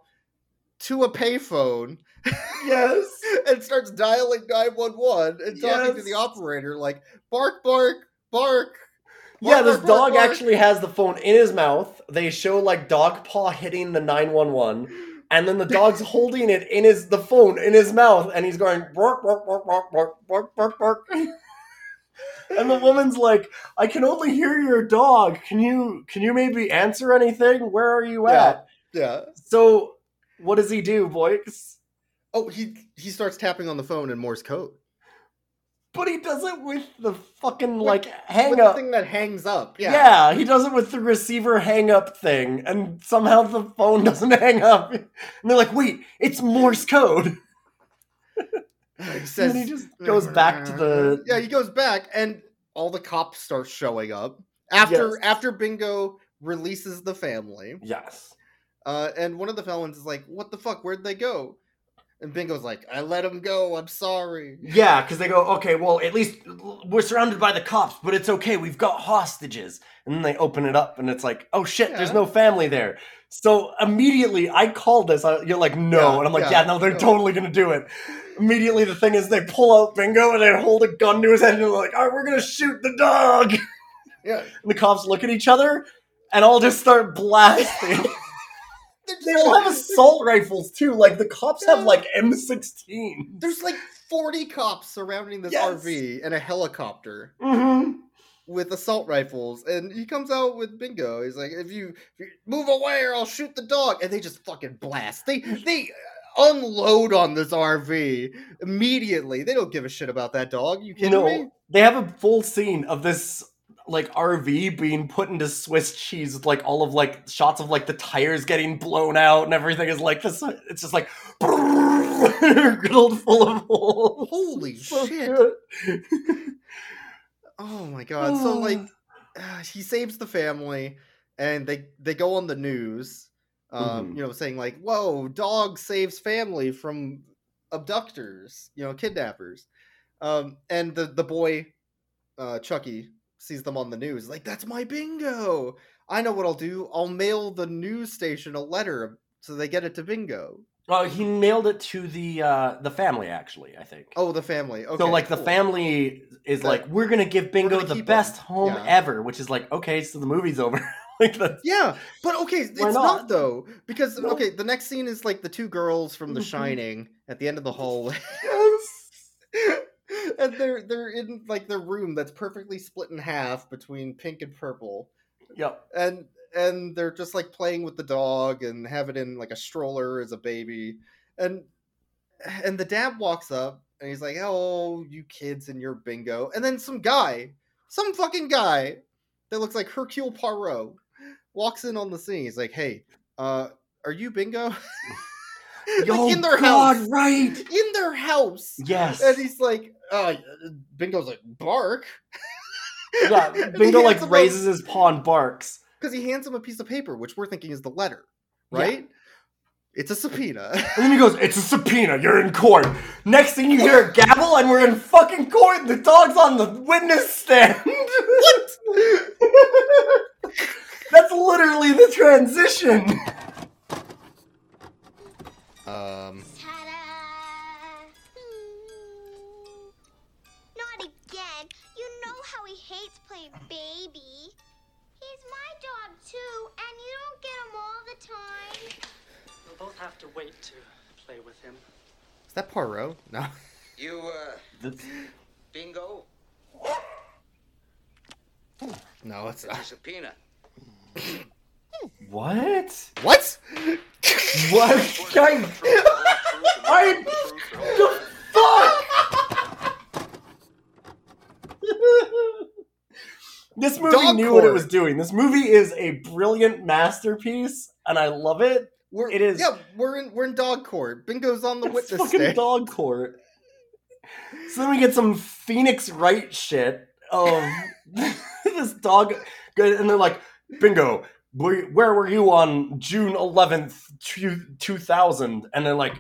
to a payphone Yes. and starts dialing nine one one and talking to the operator, like, bark, bark, bark. Yeah, this dog bark, bark." actually has the phone in his mouth. They show like dog paw hitting the 911 and then the dog's holding it in his the phone in his mouth and he's going bark bark bark bark bark bark bark bark. And the woman's like, "I can only hear your dog. Can you can you maybe answer anything? Where are you Yeah. at?" Yeah. So, what does he do, boys? Oh, he he starts tapping on the phone in Morse code. But he does it with the fucking With- like hang With up. the thing that hangs up. Yeah. Yeah. he does it with the receiver hang up thing, and somehow the phone doesn't hang up. And they're like, wait, it's Morse code. Says and he just goes back to the. Yeah, he goes back and all the cops start showing up after Yes. after Bingo releases the family. Yes. Uh, and one of the felons is like, "What the fuck? Where'd they go?" And Bingo's like, "I let him go. I'm sorry." Yeah, because they go, okay, well, at least we're surrounded by the cops, but it's okay. We've got hostages. And then they open it up, and it's like, oh shit, there's no family there. So immediately, I called this. I, you're like, no. Yeah, and I'm like, yeah, yeah, no, they're no. totally going to do it. Immediately, the thing is, they pull out Bingo and they hold a gun to his head, and they're like, all right, we're going to shoot the dog. Yeah. And the cops look at each other and all just start blasting. They all have assault rifles too. Like the cops have like M16. There's like 40 cops surrounding this Yes. RV and a helicopter Mm-hmm. with assault rifles. And he comes out with Bingo. He's like, if you, if you move away or I'll shoot the dog. And they just fucking blast. They, they unload on this RV immediately. They don't give a shit about that dog. You kidding know, me? they have a full scene of this like RV being put into Swiss cheese with like all of like shots of like the tires getting blown out and everything is like this. It's just like riddled full of holes. Holy So shit. Oh my god. So like uh, he saves the family and they they go on the news um Mhm. you know saying like whoa dog saves family from abductors you know kidnappers um and the the boy uh chucky sees them on the news like that's my bingo i know what i'll do i'll mail the news station a letter so they get it to bingo Oh, he mailed it to the uh the family actually, I think. oh the family okay so like the family is like, we're gonna give Bingo gonna the keep him." best home Yeah. ever, which is like, okay, so the movie's over. like that's Yeah, but okay, it's not? not? though because No. okay, the next scene is like the two girls from The Mhm. Shining at the end of the hallway. and they're they're in like the room that's perfectly split in half between pink and purple, Yep. and and they're just like playing with the dog and have it in like a stroller as a baby, and and the dad walks up and he's like, "Oh, you kids and your bingo," and then some guy, some fucking guy that looks like Hercule Poirot, walks in on the scene. He's like, "Hey, uh, are you bingo?" Like, in their God, house, right? in their house, Yes. and he's like, uh, "Bingo's like bark." yeah, Bingo like raises his paw and barks. because he hands him a piece of paper, which we're thinking is the letter, right? It's a subpoena. And then he goes, It's a subpoena, you're in court. Next thing you hear a gavel and we're in fucking court the dog's on the witness stand. what? That's literally the transition. um, hates playing baby. He's my dog too, and you don't get him all the time. We'll both have to wait to play with him. is that Poirot? No. You, uh, That's- bingo? No, it's It's a not. subpoena. What? What? What? Guy- I. The fuck? This movie Dog knew what it was doing. This movie is a brilliant masterpiece, and I love it. We're, It is- Yeah, we're in we're in dog court. Bingo's on the It's witness fucking stand. dog court. So then we get some Phoenix Wright shit of this dog, and they're like, "Bingo, where were you on June eleventh, two thousand? And they're like,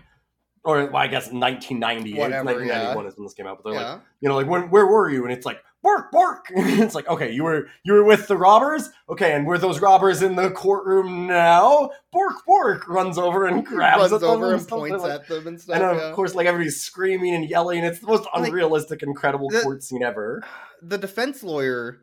or well, I guess nineteen ninety, Whatever, nineteen ninety one yeah. is when this came out. But they're like, you know, like when where were you? And it's like bark, bark. it's like okay, you were you were with the robbers. Okay, and were those robbers in the courtroom now? Bork, bork runs over and grabs runs at them over and stuff. Points like- at them and stuff. and of yeah. course, like everybody's screaming and yelling. It's the most Like, unrealistic, incredible the- court scene ever. the defense lawyer,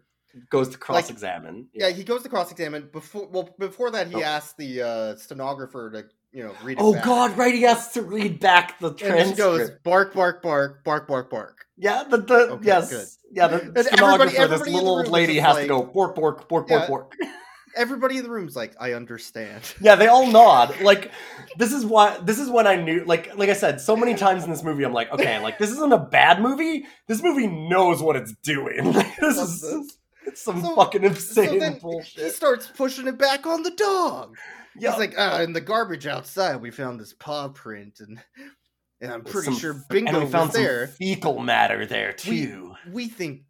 Goes to cross examine. yeah, he goes to cross examine. Before well, before that, he Oh. asks the uh, stenographer to you know read it. Oh back. God! Right, he has to read back the And transcript. goes bark, bark, bark, bark, bark, bark. yeah, the, the Okay, yes, good. yeah, the everybody- stenographer, this everybody in little old lady has like- to go bork, bork, bork, Yeah. bork, bork. Everybody in the room's like, I understand. Yeah, they all nod. Like this is why this is when I knew like like I said so many times in this movie I'm like, okay, like this isn't a bad movie. This movie knows what it's doing. This is this. it's some So- fucking So insane then he starts pushing it back on the dog. He's like, ah, in the garbage outside, we found this paw print, and and I'm pretty Some- sure Bingo and we found was some there. fecal matter there too. We think.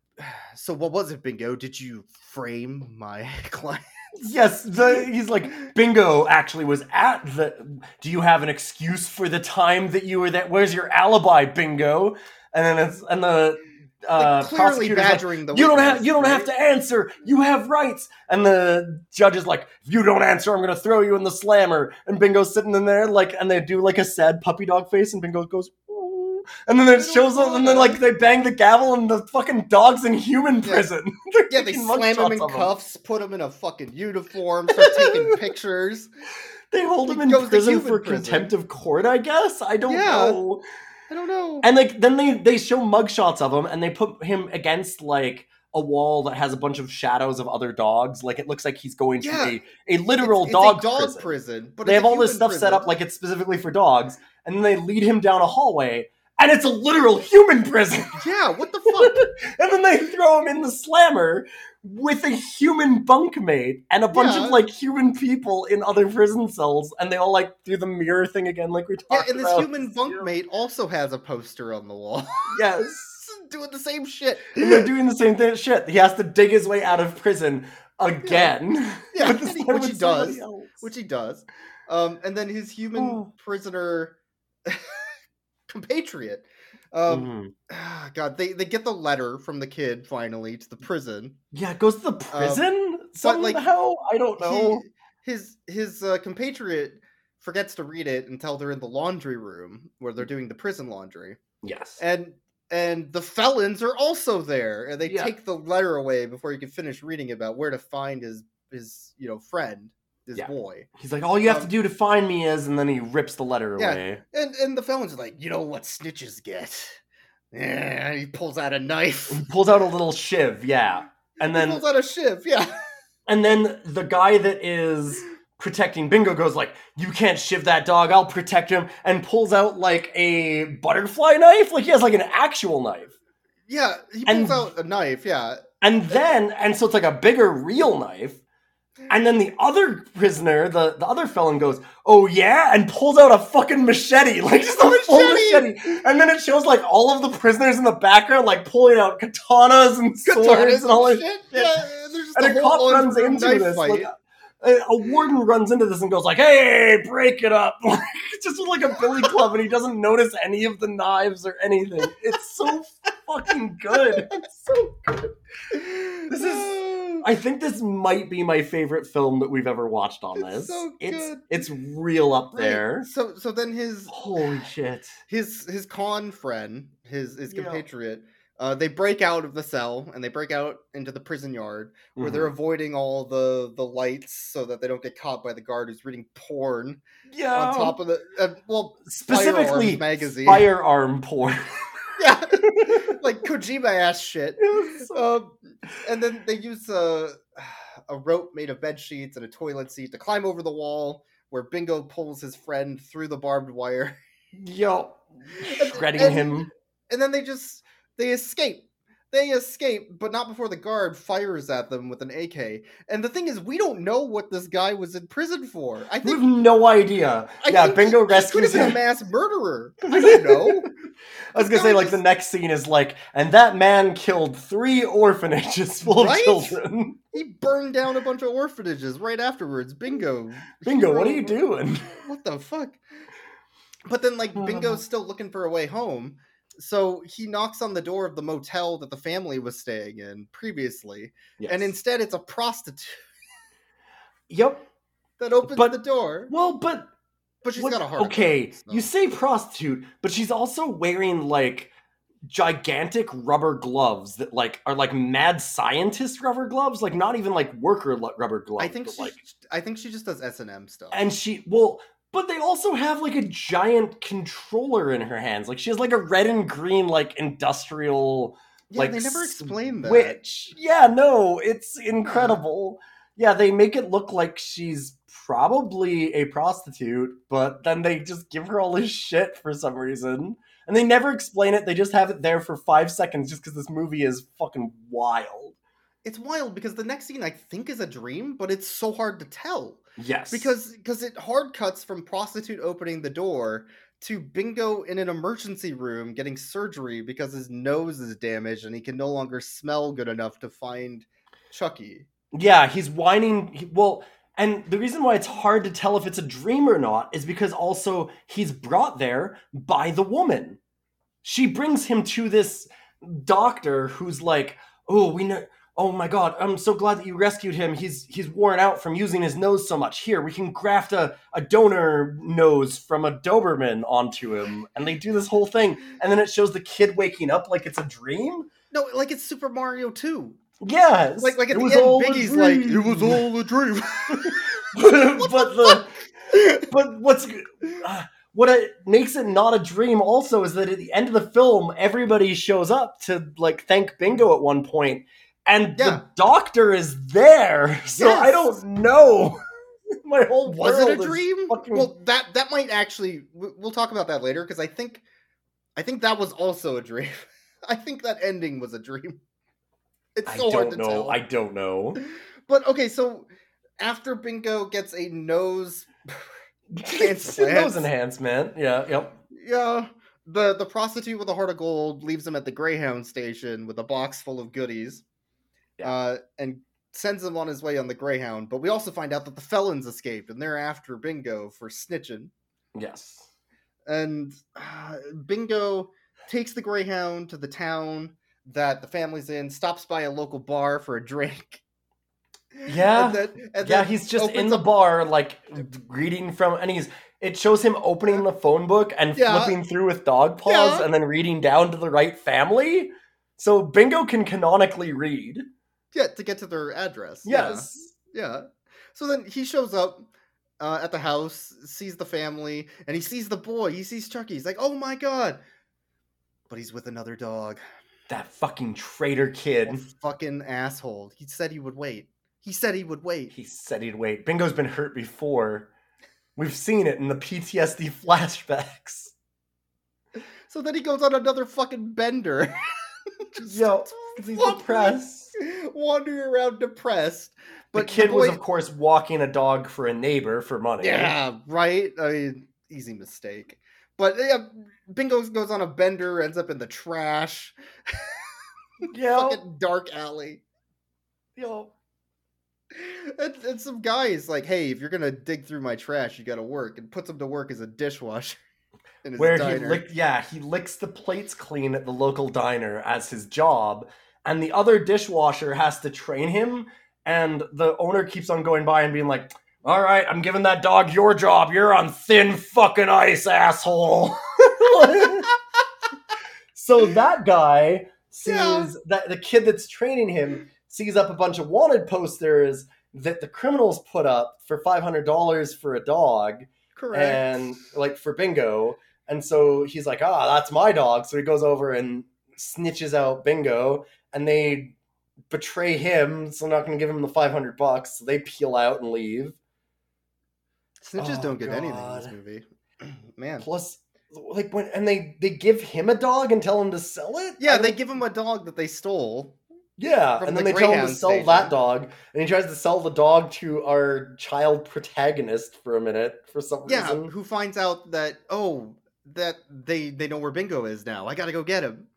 So what was it, Bingo? Did you frame my client? Yes, the, he's like Bingo actually was at the. Do you have an excuse for the time that you were there? Where's your alibi, Bingo? And then it's and the Uh, like, clearly prosecutor's like, badgering the you don't have you don't have to answer. You have rights. And the judge is like, if you don't answer, I'm gonna throw you in the slammer. And Bingo's sitting in there like, and they do like a sad puppy dog face, and Bingo goes. "Ooh." And then it shows up, and then like they bang the gavel, and the fucking dog's in human prison. They're Yeah, they slam him in cuffs, put him in a fucking uniform, start taking pictures. They hold He him in prison for prison. contempt of court, I guess. I don't Yeah. know. I don't know. And like then they they show mugshots of him, and they put him against like a wall that has a bunch of shadows of other dogs. Like it looks like he's going to Yeah. a, a literal it's, dog, a dog prison. prison. but They it's have all this stuff set up like it's specifically for dogs, and then they lead him down a hallway, and it's a literal human prison. Yeah, what the fuck? and then they throw him in the slammer with a human bunkmate and a bunch Yeah. of like human people in other prison cells, and they all like do the mirror thing again, like we talked. About. Yeah, and this about. human bunkmate also has a poster on the wall. Yes. Doing the same shit. And they're doing the same thing. Shit, he has to dig his way out of prison again. Yeah, But this and he- time which he does. else. Which he does. Um, and then his human Oh. prisoner compatriot. Um, ah, God, they, they get the letter from the kid finally to the prison. Yeah, it goes to the prison but, like, somehow. I don't know. He, his his uh, compatriot forgets to read it until they're in the laundry room where they're doing the prison laundry. yes. and and the felons are also there and they Yeah. take the letter away before you can finish reading about where to find his his you know friend his Yeah. boy He's like, all you have to um, do to find me is, and then he rips the letter Yeah. away. and and the felons like you know what snitches get yeah he pulls out a knife He pulls out a little shiv, yeah. And he then pulls out a shiv yeah and then the guy that is protecting Bingo goes like, "You can't shiv that dog. I'll protect him," and pulls out like a butterfly knife. Like he has like an actual knife. Yeah, he And- pulls out a knife. Yeah, And then, and so it's like a bigger real knife. And then the other prisoner, the, the other felon goes, Oh yeah, and pulls out a fucking machete, like just a full Machete! machete. And then it shows like all of the prisoners in the background, like pulling out katanas and swords Katanas and all this shit. shit. Yeah, And a cop runs into this. Like, a, a warden runs into this and goes like, "Hey, break it up!" Just with like a billy club, and he doesn't notice any of the knives or anything. It's so fucking good. It's so good. This is. I think this might be my favorite film that we've ever watched on It's this. so it's good. it's real up Right. there. So so then his Holy shit! his his con friend, his his Yeah. Uh, they break out of the cell and they break out into the prison yard where they're Mhm. avoiding all the the lights so that they don't get caught by the guard who's reading porn yeah. on top of the uh, well specifically Firearms magazine. firearm porn. yeah like Kojima ass shit. Um, and then they use a a rope made of bed sheets and a toilet seat to climb over the wall where Bingo pulls his friend through the barbed wire. Yo, And- and- him. and then they just they escape. They escape but not before the guard fires at them with an ak and the thing is we don't know what this guy was in prison for. I think, We have no idea. I yeah, Bingo he- he could rescues have been a mass murderer. I don't know. I was gonna say, like, the next scene is like, and that man killed three orphanages full Right? of children. he burned down a bunch of orphanages right afterwards. Bingo. Bingo, what are you doing? what the fuck? But then like bingo's still looking for a way home so he knocks on the door of the motel that the family was staying in previously and instead it's a prostitute yep. that opens But- the door Well, but but she's what- got a heart okay, so- you say prostitute, but she's also wearing like gigantic rubber gloves that like are like mad scientist rubber gloves, like not even like worker rubber gloves. I think she, like I think she just does S and M stuff. and she well but they also have like a giant controller in her hands. Like she has like a red and green like industrial yeah, like they never explain that. switch. Yeah no it's incredible. Yeah they make it look like she's probably a prostitute but then they just give her all this shit for some reason. And they never explain it. They just have it there for five seconds just because this movie is fucking wild. It's wild because the next scene I think is a dream, but it's so hard to tell yes because because it hard cuts from prostitute opening the door to Bingo in an emergency room getting surgery because his nose is damaged and he can no longer smell good enough to find Chucky. Yeah, he's whining. he- well, and the reason why it's hard to tell if it's a dream or not is because also he's brought there by the woman. She brings him to this doctor who's like, "Oh, we know. Oh my god, I'm so glad that you rescued him. He's he's worn out from using his nose so much. Here, we can graft a, a donor nose from a Doberman onto him." And they do this whole thing, and then it shows the kid waking up like it's a dream. No, like it's Super Mario 2. Yes, Like like at it the was end, all a Biggie's like, it dream." was all a dream. but the but what's uh, what it makes it not a dream also is that at the end of the film everybody shows up to like thank bingo at one point and Yeah. the doctor is there so i don't know. My whole was it a dream? fucking- well that that might actually we- we'll talk about that later because i think i think that was also a dream. I think that ending was a dream. It's i so hard don't to know. tell. I don't know. But okay so after bingo gets a nose Transplant. nose enhancement. Yeah yep. Yeah. The the prostitute with a heart of gold leaves him at the greyhound station with a box full of goodies Yeah. uh, and sends him on his way on the greyhound but we also find out that the felons escaped and they're after bingo for snitching yes and uh, Bingo takes the Greyhound to the town that the family's in, stops by a local bar for a drink. yeah and then, and yeah, he's just in the up- bar, like reading from, and he's. It shows him opening the phone book and Yeah. flipping through with dog paws, Yeah. and then reading down to the right family. So Bingo can canonically read. Yeah, to get to their address. Yes. Yeah. So then he shows up uh, at the house, sees the family, and he sees the boy. He sees Chucky. He's like, oh my god. But he's with another dog. That fucking traitor kid. fucking asshole. He said he would wait. He said he would wait. He said he'd wait. Bingo's been hurt before. We've seen it in the PTSD flashbacks. So then he goes on another fucking bender. Just Yo, he's wandering- depressed. Wandering around depressed. But the kid boy- was, of course, walking a dog for a neighbor for money. Yeah, right. I mean, easy mistake. But yeah, Bingo goes on a bender, ends up in the trash, Yo, fucking dark alley. yo. And, and some guy is like, "Hey, if you're gonna dig through my trash, you got to work," and puts him to work as a dishwasher Where diner. he lick, yeah, he licks the plates clean at the local diner as his job, and the other dishwasher has to train him. And the owner keeps on going by and being like, "All right, I'm giving that dog your job. You're on thin fucking ice, asshole." so that guy sees Yeah. that the kid that's training him sees up a bunch of wanted posters that the criminals put up for five hundred dollars for a dog Correct. and like for bingo and so he's like ah that's my dog so he goes over and snitches out bingo and they betray him so they're not going to give him the 500 bucks so they peel out and leave Snitches Oh, don't get anything in this movie. Man. plus like when and they they give him a dog and tell him to sell it Yeah, they give him a dog that they stole. yeah and then the they tell him to sell station. that dog and he tries to sell the dog to our child protagonist for a minute for some Yeah, reason who finds out that oh that they they know where Bingo is now. I gotta go get him.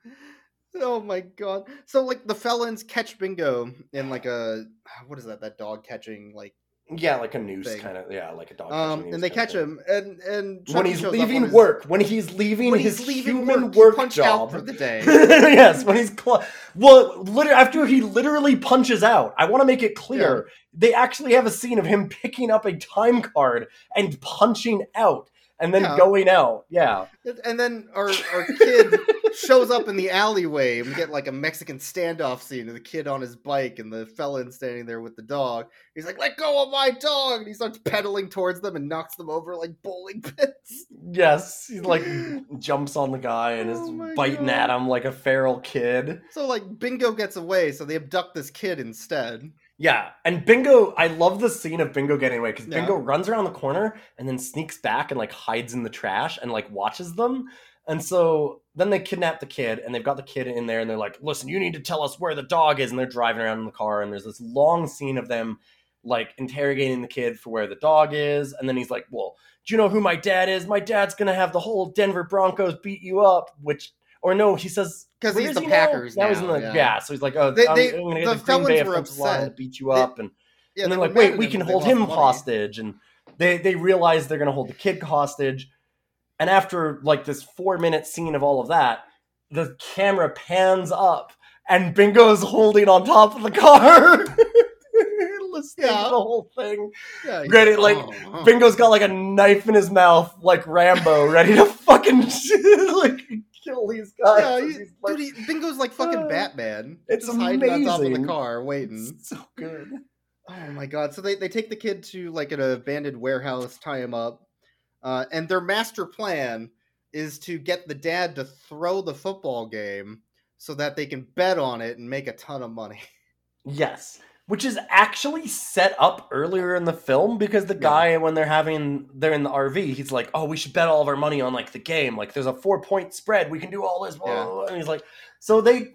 Oh my god! So like the felons catch Bingo in like a what is that? That dog catching like yeah like a noose Thing. kind of yeah like a dog um, catching and they catch him and and when he's leaving his- work, when he's leaving when his leaving human work, work, job out for the day. yes, when he's cl- well, literally after he literally punches out. I want to make it clear they actually have a scene of him picking up a time card and punching out, and then Yeah. going out. Yeah, And then our our kid shows up in the alleyway, and we get like a Mexican standoff scene of the kid on his bike and the felon standing there with the dog. He's like, "Let go of my dog!" And he starts pedaling towards them and knocks them over like bowling pins. yes, he like jumps on the guy and is Oh my biting God. at him like a feral kid. So like Bingo gets away, so they abduct this kid instead. Yeah, and Bingo, I love the scene of Bingo getting away because Yeah. Bingo runs around the corner and then sneaks back and like hides in the trash and like watches them. And so then they kidnap the kid and they've got the kid in there and they're like, listen, you need to tell us where the dog is. And they're driving around in the car and there's this long scene of them like interrogating the kid for where the dog is. And then he's like, well, do you know who my dad is? My dad's going to have the whole Denver Broncos beat you up, which. Or no, he says because he's is the he Packers Now he's in the yeah. yeah. So he's like, oh, They- they- I'm gonna the get the Green Bay were line to beat you They- up, and Yeah, and they they're like, wait, we can they hold him money. hostage, and they they realize they're gonna hold the kid hostage, and after like this four minute scene of all of that, the camera pans up, and Bingo's holding on top of the car, listening Yeah. to the whole thing. Yeah, Ready, like, "Oh, oh." Bingo's got like a knife in his mouth, like Rambo, ready to fucking like kill these guys. Yeah, he- like, dude, he, Bingo's like fucking Uh, Batman. it's just hiding on top of the car, waiting. so good. Oh my god! So they, they take the kid to like an abandoned warehouse, tie him up, uh, and their master plan is to get the dad to throw the football game so that they can bet on it and make a ton of money. Yes. Which is actually set up earlier in the film because the Yeah. guy, when they're having, they're in the RV, he's like, oh, we should bet all of our money on like the game. Like there's a four point spread. We can do all this. Blah, Yeah. blah. And he's like, so they,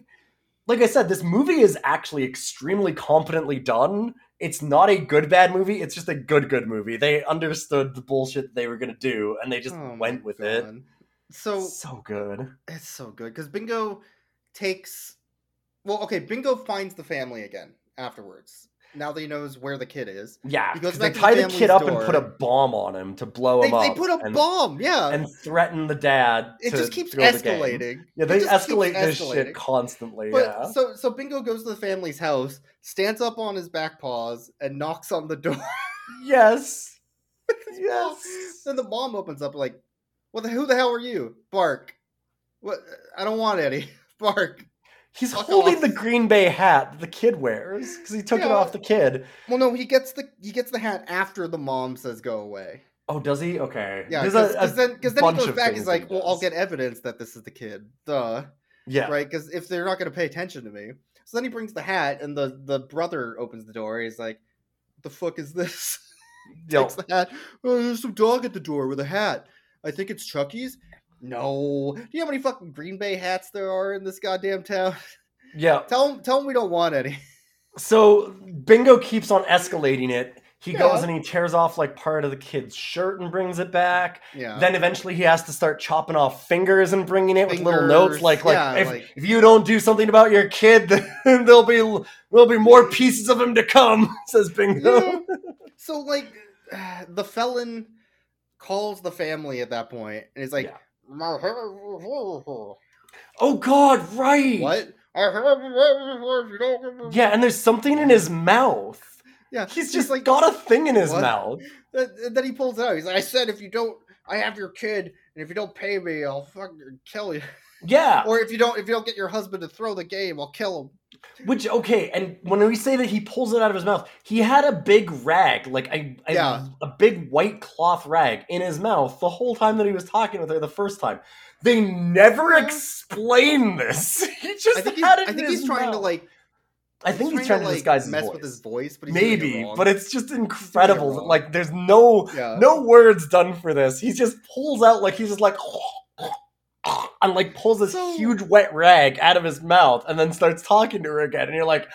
like I said, this movie is actually extremely competently done. It's not a good bad movie. It's just a good good movie. They understood the bullshit they were gonna do, and they just Oh went with it. So so good. it's so good because Bingo takes. Well, okay, Bingo finds the family again afterwards. Now that he knows where the kid is, Yeah, He goes because they to the tie the kid up door. and put a bomb on him to blow they, him up. they put a and, bomb. Yeah, and threaten the dad. it just keeps throw the escalating. Yeah, they escalate this escalating. shit constantly. But yeah. so so Bingo goes to the family's house, stands up on his back paws, and knocks on the door. yes. Yes. then the mom opens up like, "What the? Who the hell are you?" Bark. What? I don't want any. Bark. He's Fuck holding off. the Green Bay hat that the kid wears because he took it off the kid. Well, no, he gets the he gets the hat after the mom says go away. Oh, does he? Okay. Yeah, because then because then he goes back. He's like, he "Well, I'll get evidence that this is the kid." Duh. yeah. Right? Because if they're not going to pay attention to me, So then he brings the hat, and the the brother opens the door. He's like, the fuck is this?" Takes the hat. Oh, there's some dog at the door with a hat. I think it's Chucky's. No. Do you know how many fucking Green Bay hats there are in this goddamn town? yeah. Tell him, tell him we don't want any. So Bingo keeps on escalating it. He Yeah. goes and he tears off like part of the kid's shirt and brings it back. Yeah. Then eventually he has to start chopping off fingers and bringing it with little notes like like, yeah, if, like- if you don't do something about your kid, then there'll be there'll be more pieces of him to come. Says Bingo. Yeah. So like, the felon calls the family at that point, and he's like, Yeah. "What? Oh God, right. Yeah, and there's something in his mouth. Yeah, He's just like got a thing in his What? mouth. Then then he pulls it out. He's like, "I said if you don't, I have your kid, and if you don't pay me, I'll fucking kill you. Yeah. Or if you don't, if you don't get your husband to throw the game, I'll kill him." Which okay, and when we say that he pulls it out of his mouth, he had a big rag, like a a, Yeah. a big white cloth rag in his mouth the whole time that he was talking with her the first time. They never Yeah. explain this. He just I think he's, had it I in think his he's trying to like. I think he's trying trying to, to, like, disguise his mess voice. with his voice, but it Maybe, wrong. but it's just incredible. that, wrong. Like, there's no yeah, no words done for this. He just pulls out like he's just like and like pulls this So- huge wet rag out of his mouth and then starts talking to her again. And you're like,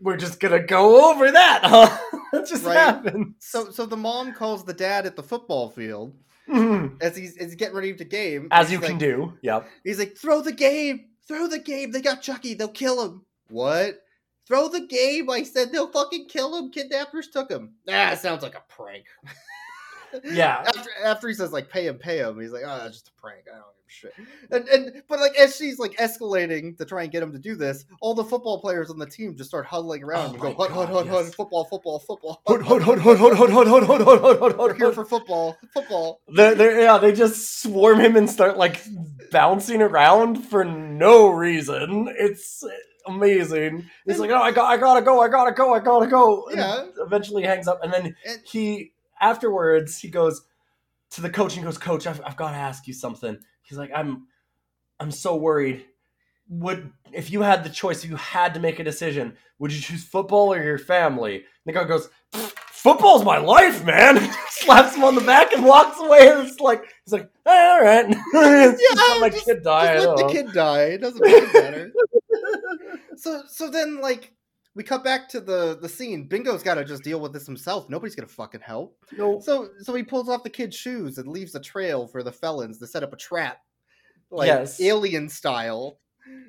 we're just gonna go over that, huh? that just Right. happened. So, so the mom calls the dad at the football field Mhm. as he's, as he's getting ready to game. As you can do. Yep. He's like, "Throw the game, throw the game. They got Chucky. They'll kill him." What? Throw the game. I said they'll fucking kill him. Kidnappers took him. Ah, sounds like a prank. Yeah. After after he says like pay him, pay him, he's like, oh, that's just a prank. I don't give a shit. And and but like as she's like escalating to try and get him to do this, all the football players on the team just start huddling around Oh and go, hut, hut, hut, hut, football, football, football. Hut, hut, hut, hut, hut, hut, hut, hut, hut, hut, hut, hut, here for football, football. They're, they're, yeah, they just swarm him and start like bouncing around for no reason. It's amazing. He's like, "Oh, I got, I gotta go, I gotta go, I gotta go." And Yeah. Eventually, hangs up, and then And- he afterwards he goes to the coach and goes, "Coach, I've, I've got to ask you something." He's like, "I'm, I'm so worried. Would if you had the choice, if you had to make a decision, would you choose football or your family?" And the guy goes, "Football's my life, man." Slaps him on the back and walks away. And it's like he's like, "All right, Just let just- kid die." Just let the know." kid die. It doesn't it better. so so then like we cut back to the the scene. Bingo's got to just deal with this himself. Nobody's gonna fucking help. No. So so he pulls off the kid's shoes and leaves a trail for the felons to set up a trap, like Yes. alien style,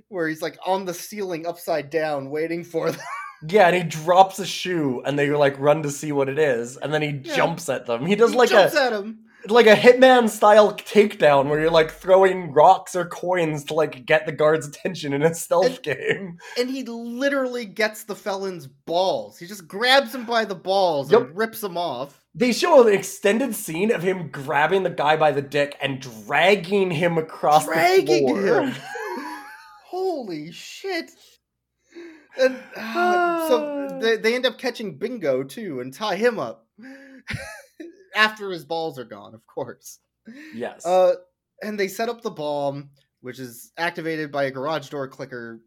where he's like on the ceiling upside down waiting for them. Yeah, and he drops a shoe, and they like run to see what it is, and then he Yeah. jumps at them. He does He like jumps a at him. Like a hitman style takedown where you're like throwing rocks or coins to like get the guard's attention in a stealth And- game. and he literally gets the felon's balls. He just grabs him by the balls Yep. and rips him off. They show an extended scene of him grabbing the guy by the dick and dragging him across dragging the floor. him. Holy shit! And uh, so they, they end up catching Bingo too and tie him up after his balls are gone, of course. yes. Uh, and they set up the bomb, which is activated by a garage door clicker,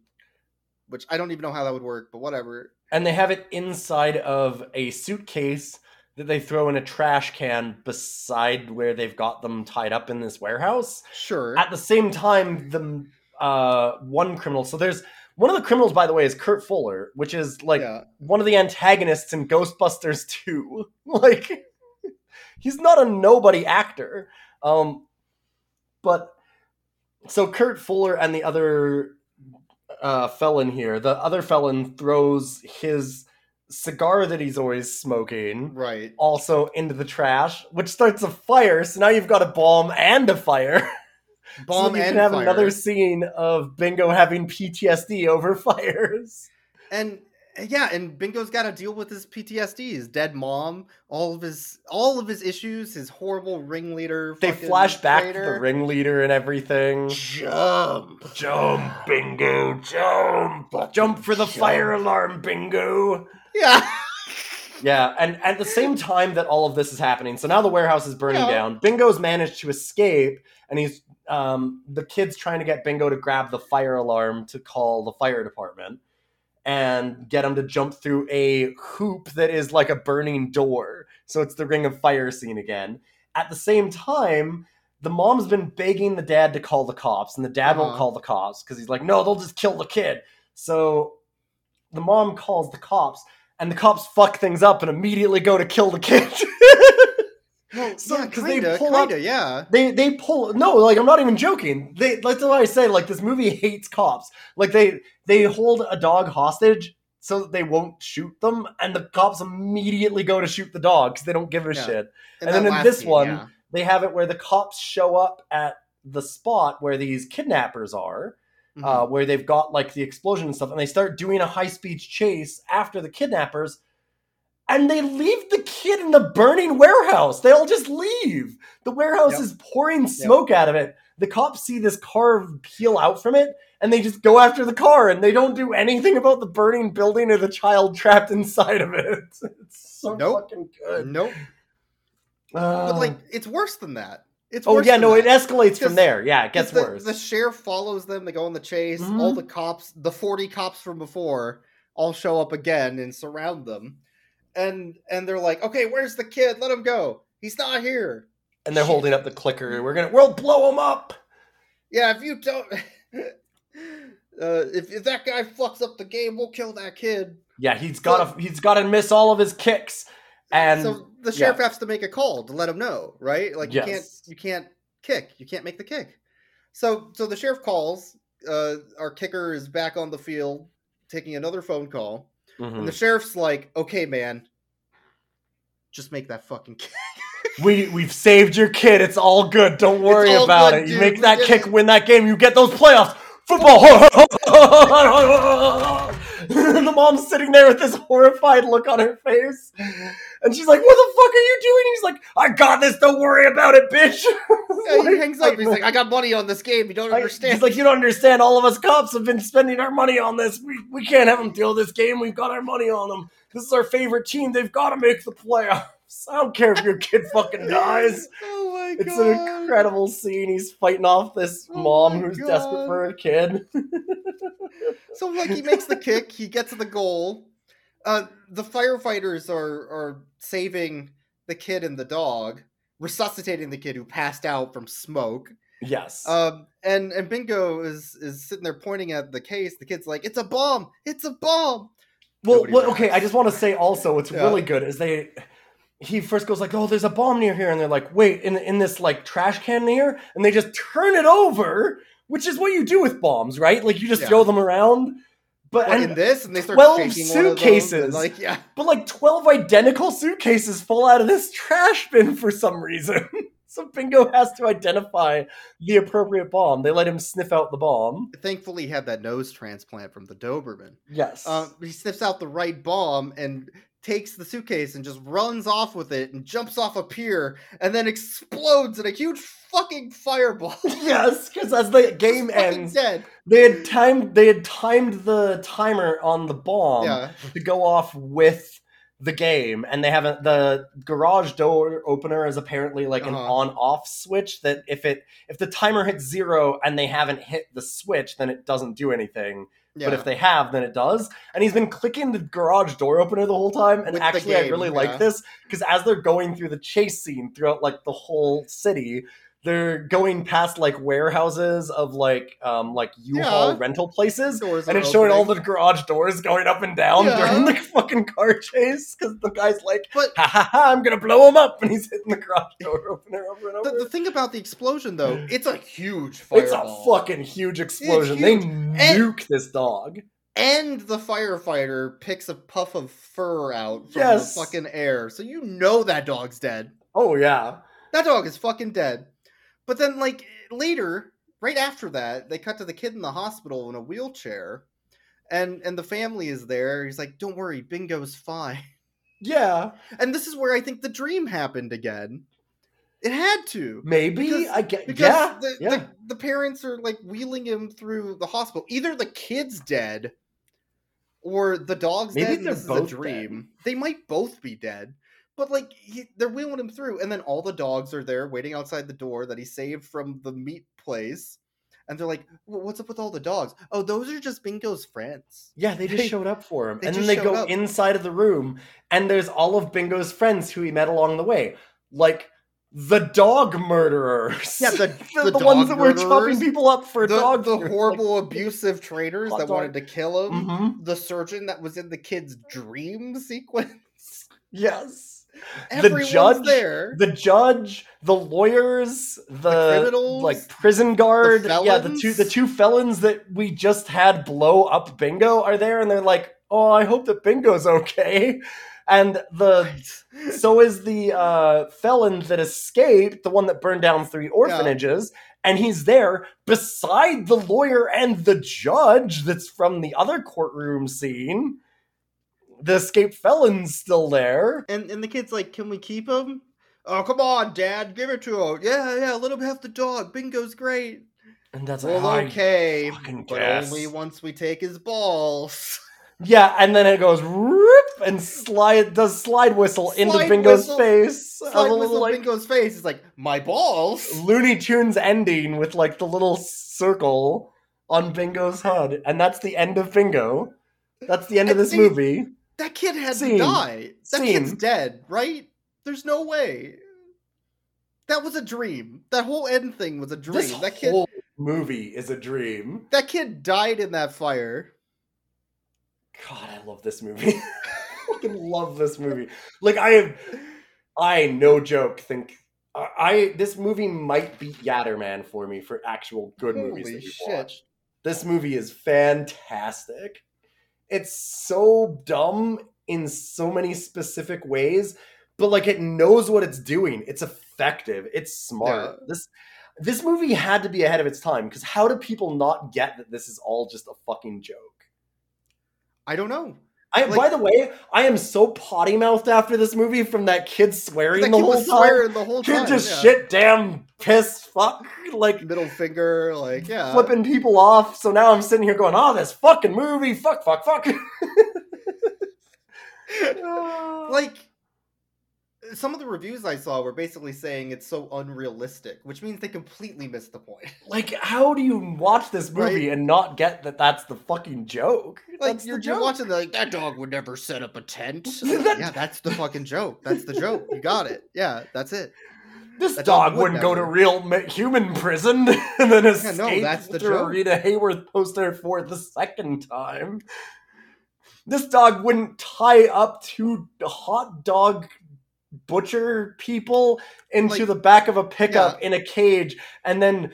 which I don't even know how that would work, but whatever. and they have it inside of a suitcase that they throw in a trash can beside where they've got them tied up in this warehouse. Sure. At the same time, the uh, one criminal. So there's one of the criminals, by the way, is Kurt Fuller, which is like yeah. one of the antagonists in Ghostbusters 2. like he's not a nobody actor. Um but so Kurt Fuller and the other uh felon here, the other felon throws his cigar that he's always smoking Right. also into the trash, which starts a fire. So now you've got a bomb and a fire. Bomb so you and can have fire. another scene of Bingo having PTSD over fires. and yeah, and Bingo's got to deal with his PTSD, his dead mom, all of his all of his issues, his horrible ringleader. They fucking flash back to the ringleader and everything. Jump. Jump, Bingo, jump! Jump for the fire alarm, Bingo! Yeah. Yeah, and at the same time that all of this is happening, so now the warehouse is burning Yeah. down. Bingo's managed to escape, and he's um, the kid's trying to get Bingo to grab the fire alarm to call the fire department. And get him to jump through a hoop that is like a burning door. So it's the Ring of Fire scene again. At the same time, the mom's been begging the dad to call the cops, and the dad won't Uh-huh. call the cops because he's like, no, they'll just kill the kid. So the mom calls the cops, and the cops fuck things up and immediately go to kill the kid. Well, So- yeah, 'cause they kinda, pull kinda, up- yeah. they they pull no like i'm not even joking they that's why i say like this movie hates cops like they they hold a dog hostage so that they won't shoot them and the cops immediately go to shoot the dog because they don't give a Yeah. shit In And then in this scene, one- yeah. they have it where the cops show up at the spot where these kidnappers are Mhm. uh, where they've got like the explosion and stuff and they start doing a high-speed chase after the kidnappers and they leave the kid in the burning warehouse. They all just leave. The warehouse Yep. is pouring smoke out of it. The cops see this car peel out from it and they just go after the car and they don't do anything about the burning building or the child trapped inside of it. It's so Nope. fucking good. Nope. Uh, But like, it's worse than that. It's oh yeah, no, that. it escalates from there. Yeah, it gets the, worse. The sheriff follows them. They go on the chase. Mhm. All the cops, the forty cops from before, all show up again and surround them. And and they're like, "Okay, where's the kid? Let him go. He's not here." and they're shit. holding up the clicker. We're gonna we'll blow him up. Yeah, if you don't, uh, if if that guy fucks up the game, we'll kill that kid. Yeah, he's got to he's got to miss all of his kicks. And so the sheriff has to make a call to let him know, right? Like you can't you can't kick, you can't make the kick. So so the sheriff calls. Uh, our kicker is back on the field taking another phone call, Mhm. and the sheriff's like, "Okay, man, just make that fucking kick." we we've saved your kid. It's all good. Don't worry about good, it. You make that kick, win that game. You get those playoffs. Football. the mom's sitting there with this horrified look on her face, and she's like, "What the fuck are you doing?" He's like, "I got this. Don't worry about it, bitch." Yeah, he hangs up. He's like, "I got money on this game. You don't I- understand." He's like, you don't understand. All of us cops have been spending our money on this. We, we can't have them deal this game. We've got our money on them. This is our favorite team. They've got to make the playoffs. I don't care if your kid fucking dies. Oh, "Oh my It's god!" an incredible scene. He's fighting off this Oh mom who's God. desperate for a kid. So like he makes the kick, he gets the goal. Uh, the firefighters are are saving the kid and the dog, resuscitating the kid who passed out from smoke. yes. Um, and and Bingo is is sitting there pointing at the case. The kid's like, "It's a bomb! It's a bomb!" well, well, okay. I just want to say also, what's Yeah. really good is they. He first goes like, "Oh, there's a bomb near here," and they're like, "Wait, in in this like trash can near," and they just turn it over, which is what you do with bombs, right? Like you just Yeah. throw them around. But and in this, and they start 12 shaking one of them, suitcases. like yeah, But like 12 identical suitcases fall out of this trash bin for some reason. so Bingo has to identify the appropriate bomb. They let him sniff out the bomb. thankfully he had that nose transplant from the Doberman. Yes. Um, he sniffs out the right bomb and takes the suitcase and just runs off with it and jumps off a pier and then explodes in a huge fucking fireball. yes, because as the game ends, dead. they had timed they had timed the timer on the bomb Yeah. to go off with the game and they haven't the garage door opener is apparently like an Uh-huh. on off switch that if it if the timer hits zero and they haven't hit the switch then it doesn't do anything Yeah. but if they have then it does and he's been clicking the garage door opener the whole time and With actually i really yeah. like this because as they're going through the chase scene throughout like the whole city they're going past like warehouses of like um like u-haul Yeah. rental places Doors and it's showing all the garage doors going up and down Yeah. during the fucking car chase because the guy's like, But- ha ha ha, I'm gonna blow him up, and he's hitting the garage door opener over and The, over. the thing about the explosion, though, it's a huge fireball. it's a fucking huge explosion. huge. They And- nuke this dog. And the firefighter picks a puff of fur out from Yes. the fucking air, so you know that dog's dead. Oh yeah, That dog is fucking dead. But then, like later, right after that, they cut to the kid in the hospital in a wheelchair, and and the family is there. He's like, "Don't worry, Bingo's fine." yeah, And this is where I think the dream happened again. It had to. maybe Because- I get. Because Yeah, the, yeah. the, the parents are like wheeling him through the hospital. Either the kid's dead or the dog's Maybe dead they're this is a dream. They might both be dead. But like he, they're wheeling him through, and then all the dogs are there waiting outside the door that he saved from the meat place. and they're like, "Wh- "What's up with all the dogs? Oh, those are just Bingo's friends." Yeah, they just They- showed up for him. And then they go up. inside of the room, and there's all of Bingo's friends who he met along the way. Like the dog murderers. Yeah, the- the, the ones dog that were chopping people up for the, dog the horrible abusive traitors that dog. wanted to kill him. Mhm. The surgeon that was in the kid's dream sequence. Yes. Everyone's judge, there. The judge, the lawyers, the, criminals, like prison guard, the yeah, the two the two felons that we just had blow up Bingo are there, and they're like, "Oh, I hope that Bingo's okay." And the so is the uh, felon that escaped, the one that burned down three orphanages, and he's there beside the lawyer and the judge that's from the other courtroom scene. The escaped felon's still there. And and the kid's like, "Can we keep him?" Oh, come on, Dad, give it to him. Yeah, yeah, let him have the dog. Bingo's great. And that's Well, like, okay, fucking but guess." only once we take his balls. Yeah, and then it goes rip and slide does slide whistle into Bingo's whistle- face. Slide whistle like Bingo's face. He's like, "My balls." Looney Tunes ending with like the little circle on Bingo's head, and that's the end of Bingo. That's the end of this see, movie. That kid had Scene. to die. That kid's dead, right? There's no way. That was a dream. That whole end thing was a dream. This that kid whole movie is a dream. that kid died in that fire. God, I love this movie. I fucking love this movie. Like I have, I no joke think I, I this movie might beat Yatterman for me for actual good movies that you've watched. This movie is fantastic. It's so dumb in so many specific ways, but like it knows what it's doing. It's effective. It's smart. Yeah. This this movie had to be ahead of its time because how do people not get that this is all just a fucking joke? I don't know. I, Like- by the way, I am so potty mouthed after this movie from that kid swearing That the kid whole swearing the whole kid time. just yeah. shit, damn, piss, fuck, like Middle finger, like yeah. flipping people off. So now I'm sitting here going, "Oh, this fucking movie, fuck, fuck, fuck." like some of the reviews I saw were basically saying it's so unrealistic, which means they completely missed the point. like, how do you watch this movie Right. and not get that that's the fucking joke? Like that's you're, the you're joke. watching the, like that dog would never set up a tent. That- yeah, that's the fucking joke. That's the joke. You got it. Yeah, that's it. This That dog dog would wouldn't go to real ma- human prison and then escape no, that's the after joke. Rita Hayworth poster for the second time. This dog wouldn't tie up two hot dog butcher people into Like, the back of a pickup in a cage and then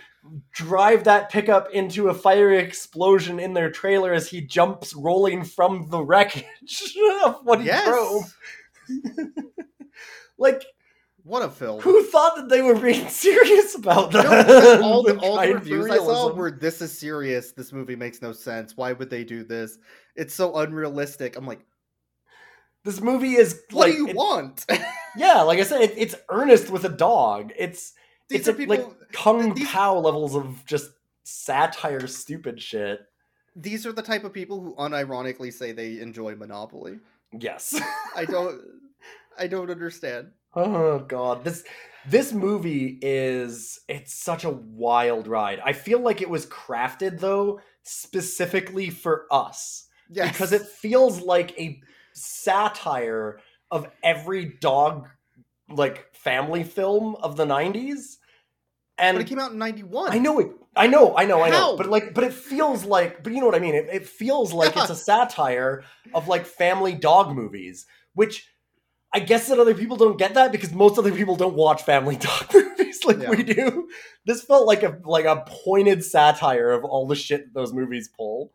drive that pickup into a fiery explosion in their trailer as he jumps rolling from the wreckage of what he Yes. drove. like What a film. who thought that they were being serious about No, that? because all the, all the reviews I saw were this is serious. This movie makes no sense. Why would they do this? It's so unrealistic. I'm like, This movie is what like, do you it- want? yeah, like I said, it, it's earnest with a dog. It's These it's are a, people. like Kung these- Pow levels of just satire, stupid shit. these are the type of people who unironically say they enjoy Monopoly. Yes. I don't. I don't understand. Oh god, this this movie is it's such a wild ride. I feel like it was crafted though specifically for us. Yes. because it feels like a satire of every dog like family film of the 90s and But it came out in '91. i know it i know i know i know How? but like but it feels like but you know what i mean it, it feels like it's a satire of like family dog movies which i guess that other people don't get that because most other people don't watch family dog movies like Yeah. we do this felt like a like a pointed satire of all the shit those movies pull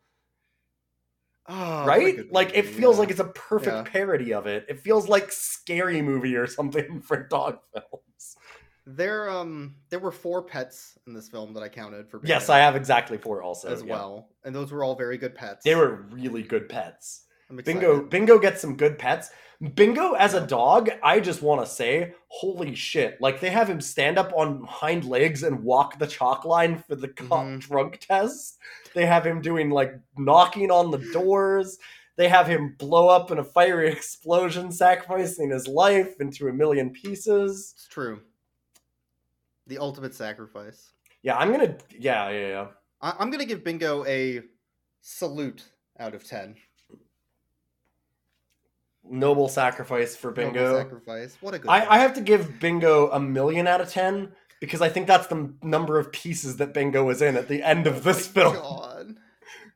Oh, right? Like it feels yeah. like it's a perfect Yeah. parody of it. It feels like scary movie or something for dog films. There, um, there were four pets in this film that I counted for. Yes, I have exactly four also as yeah. well, and those were all very good pets. They were really good pets. I'm excited. Bingo, Bingo gets some good pets. Bingo as a dog, I just want to say, holy shit! Like they have him stand up on hind legs and walk the chalk line for the cop Mhm. drunk test. They have him doing like knocking on the doors. They have him blow up in a fiery explosion, sacrificing his life into a million pieces. It's true. The ultimate sacrifice. Yeah, I'm gonna. Yeah, yeah, yeah. I- I'm gonna give Bingo a salute out of ten. Noble sacrifice for Noble Bingo. sacrifice. What a good. I. I have to give Bingo a million out of ten because I think that's the number of pieces that Bingo was in at the end of this Oh film. God.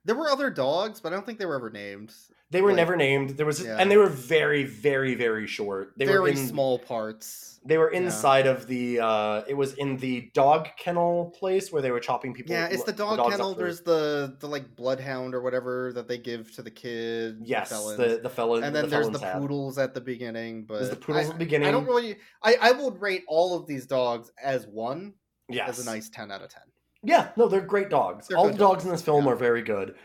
There were other dogs, but I don't think they were ever named. They were Like- never named. There was, Yeah. and they were very, very, very short. They Very were in, small parts. They were Yeah. inside of the. uh It was in the dog kennel place where they were chopping people. Yeah, it's the dog up kennel. There's the the like bloodhound or whatever that they give to the kid. the yes, felons. the the fellow. and then the there's the poodles at the beginning. But There's the poodles I, at the beginning. I don't really. I I would rate all of these dogs as one Yes, as a nice ten out of ten. Yeah, no, they're great dogs. They're All the dogs in this film yeah. are very good.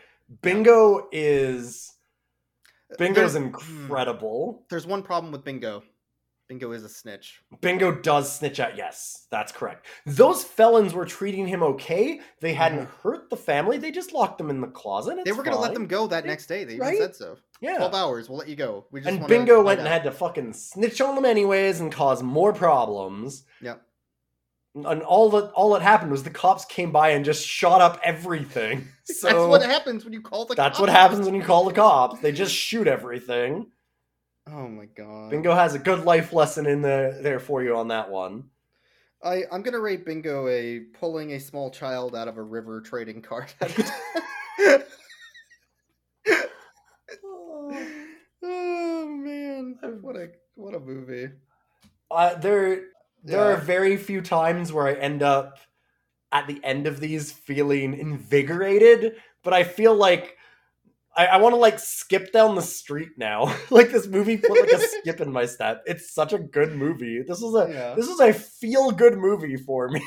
Bingo is Bingo's There's- incredible. There's one problem with Bingo. Bingo is a snitch. Bingo does snitch out. Yes, that's correct. Those felons were treating him okay. They hadn't hurt the family. They just locked them in the closet. Mm-hmm. they were going to let them go that They- next day. They even right? said so. Yeah. Twelve hours. We'll let you go. We just and Bingo went and had to fucking snitch on them anyways and cause more problems. Yep. And all that all that happened was the cops came by and just shot up everything. So That's what happens when you call the. Cops. That's what happens when you call the cops. They just shoot everything. Oh my god. Bingo has a good life lesson in the, there for you on that one. I I'm gonna rate Bingo a pulling a small child out of a river trading card. oh man, what a what a movie. Uh, there there are very few times where I end up at the end of these feeling invigorated, but I feel like I, I want to like skip down the street now. like this movie put like a skip in my step. It's such a good movie. This was a Yeah. this was a feel good movie for me.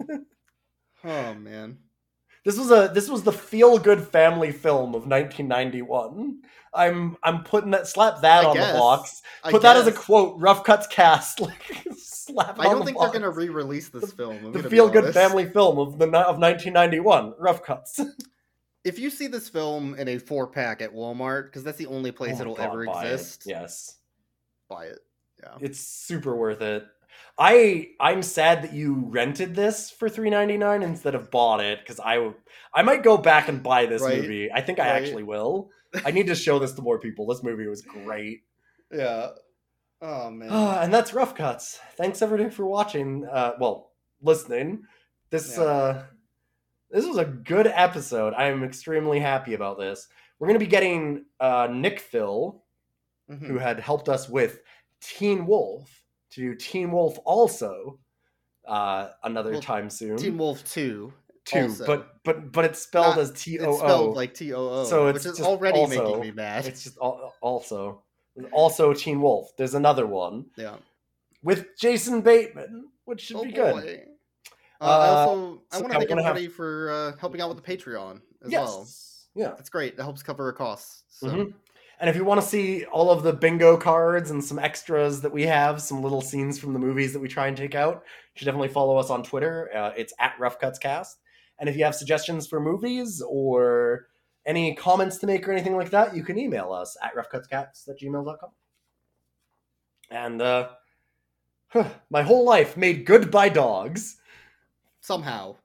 Oh man. This was a this was the feel good family film of 1991. I'm I'm putting that slap that I on guess. the box. Put that as a quote. Rough cuts cast. Like slap. I on don't think they're gonna re-release this film. I'm the feel good family film of the of 1991. Rough cuts. If you see this film in a four pack at Walmart, because that's the only place Oh it'll God, ever buy it. exist, Yes, buy it. Yeah. it's super worth it. I I'm sad that you rented this for 3.99 instead of bought it because I I might go back and buy this Right. movie. I think I Right. actually will. I need to show this to more people. This movie was great. Yeah. Oh man. Ah, and that's rough cuts. Thanks everybody for watching. Uh, well, listening. This Yeah. uh, this was a good episode. I am extremely happy about this. We're gonna be getting uh, Nick Phil, Mhm. who had helped us with Teen Wolf, to do Teen Wolf also uh, another Well, time soon. Teen Wolf Too. Two, also. but but but it's spelled Not- as T O It's spelled like T O O, So which it's is already also- making me mad. It's just al- also also Teen Wolf. There's another one Yeah. with Jason Bateman, which should Oh be good. boy. Uh, Uh, I also I so want to thank we're have- everybody for uh, helping out with the Patreon as yes. well. Yeah. That's great. It helps cover our costs. So Mhm. And if you want to see all of the bingo cards and some extras that we have, some little scenes from the movies that we try and take out, you should definitely follow us on Twitter. Uh, it's at Rough Cuts Cast. And if you have suggestions for movies or any comments to make or anything like that, you can email us at roughcutscast at gmail.com. And uh, huh, my whole life made good by dogs. somehow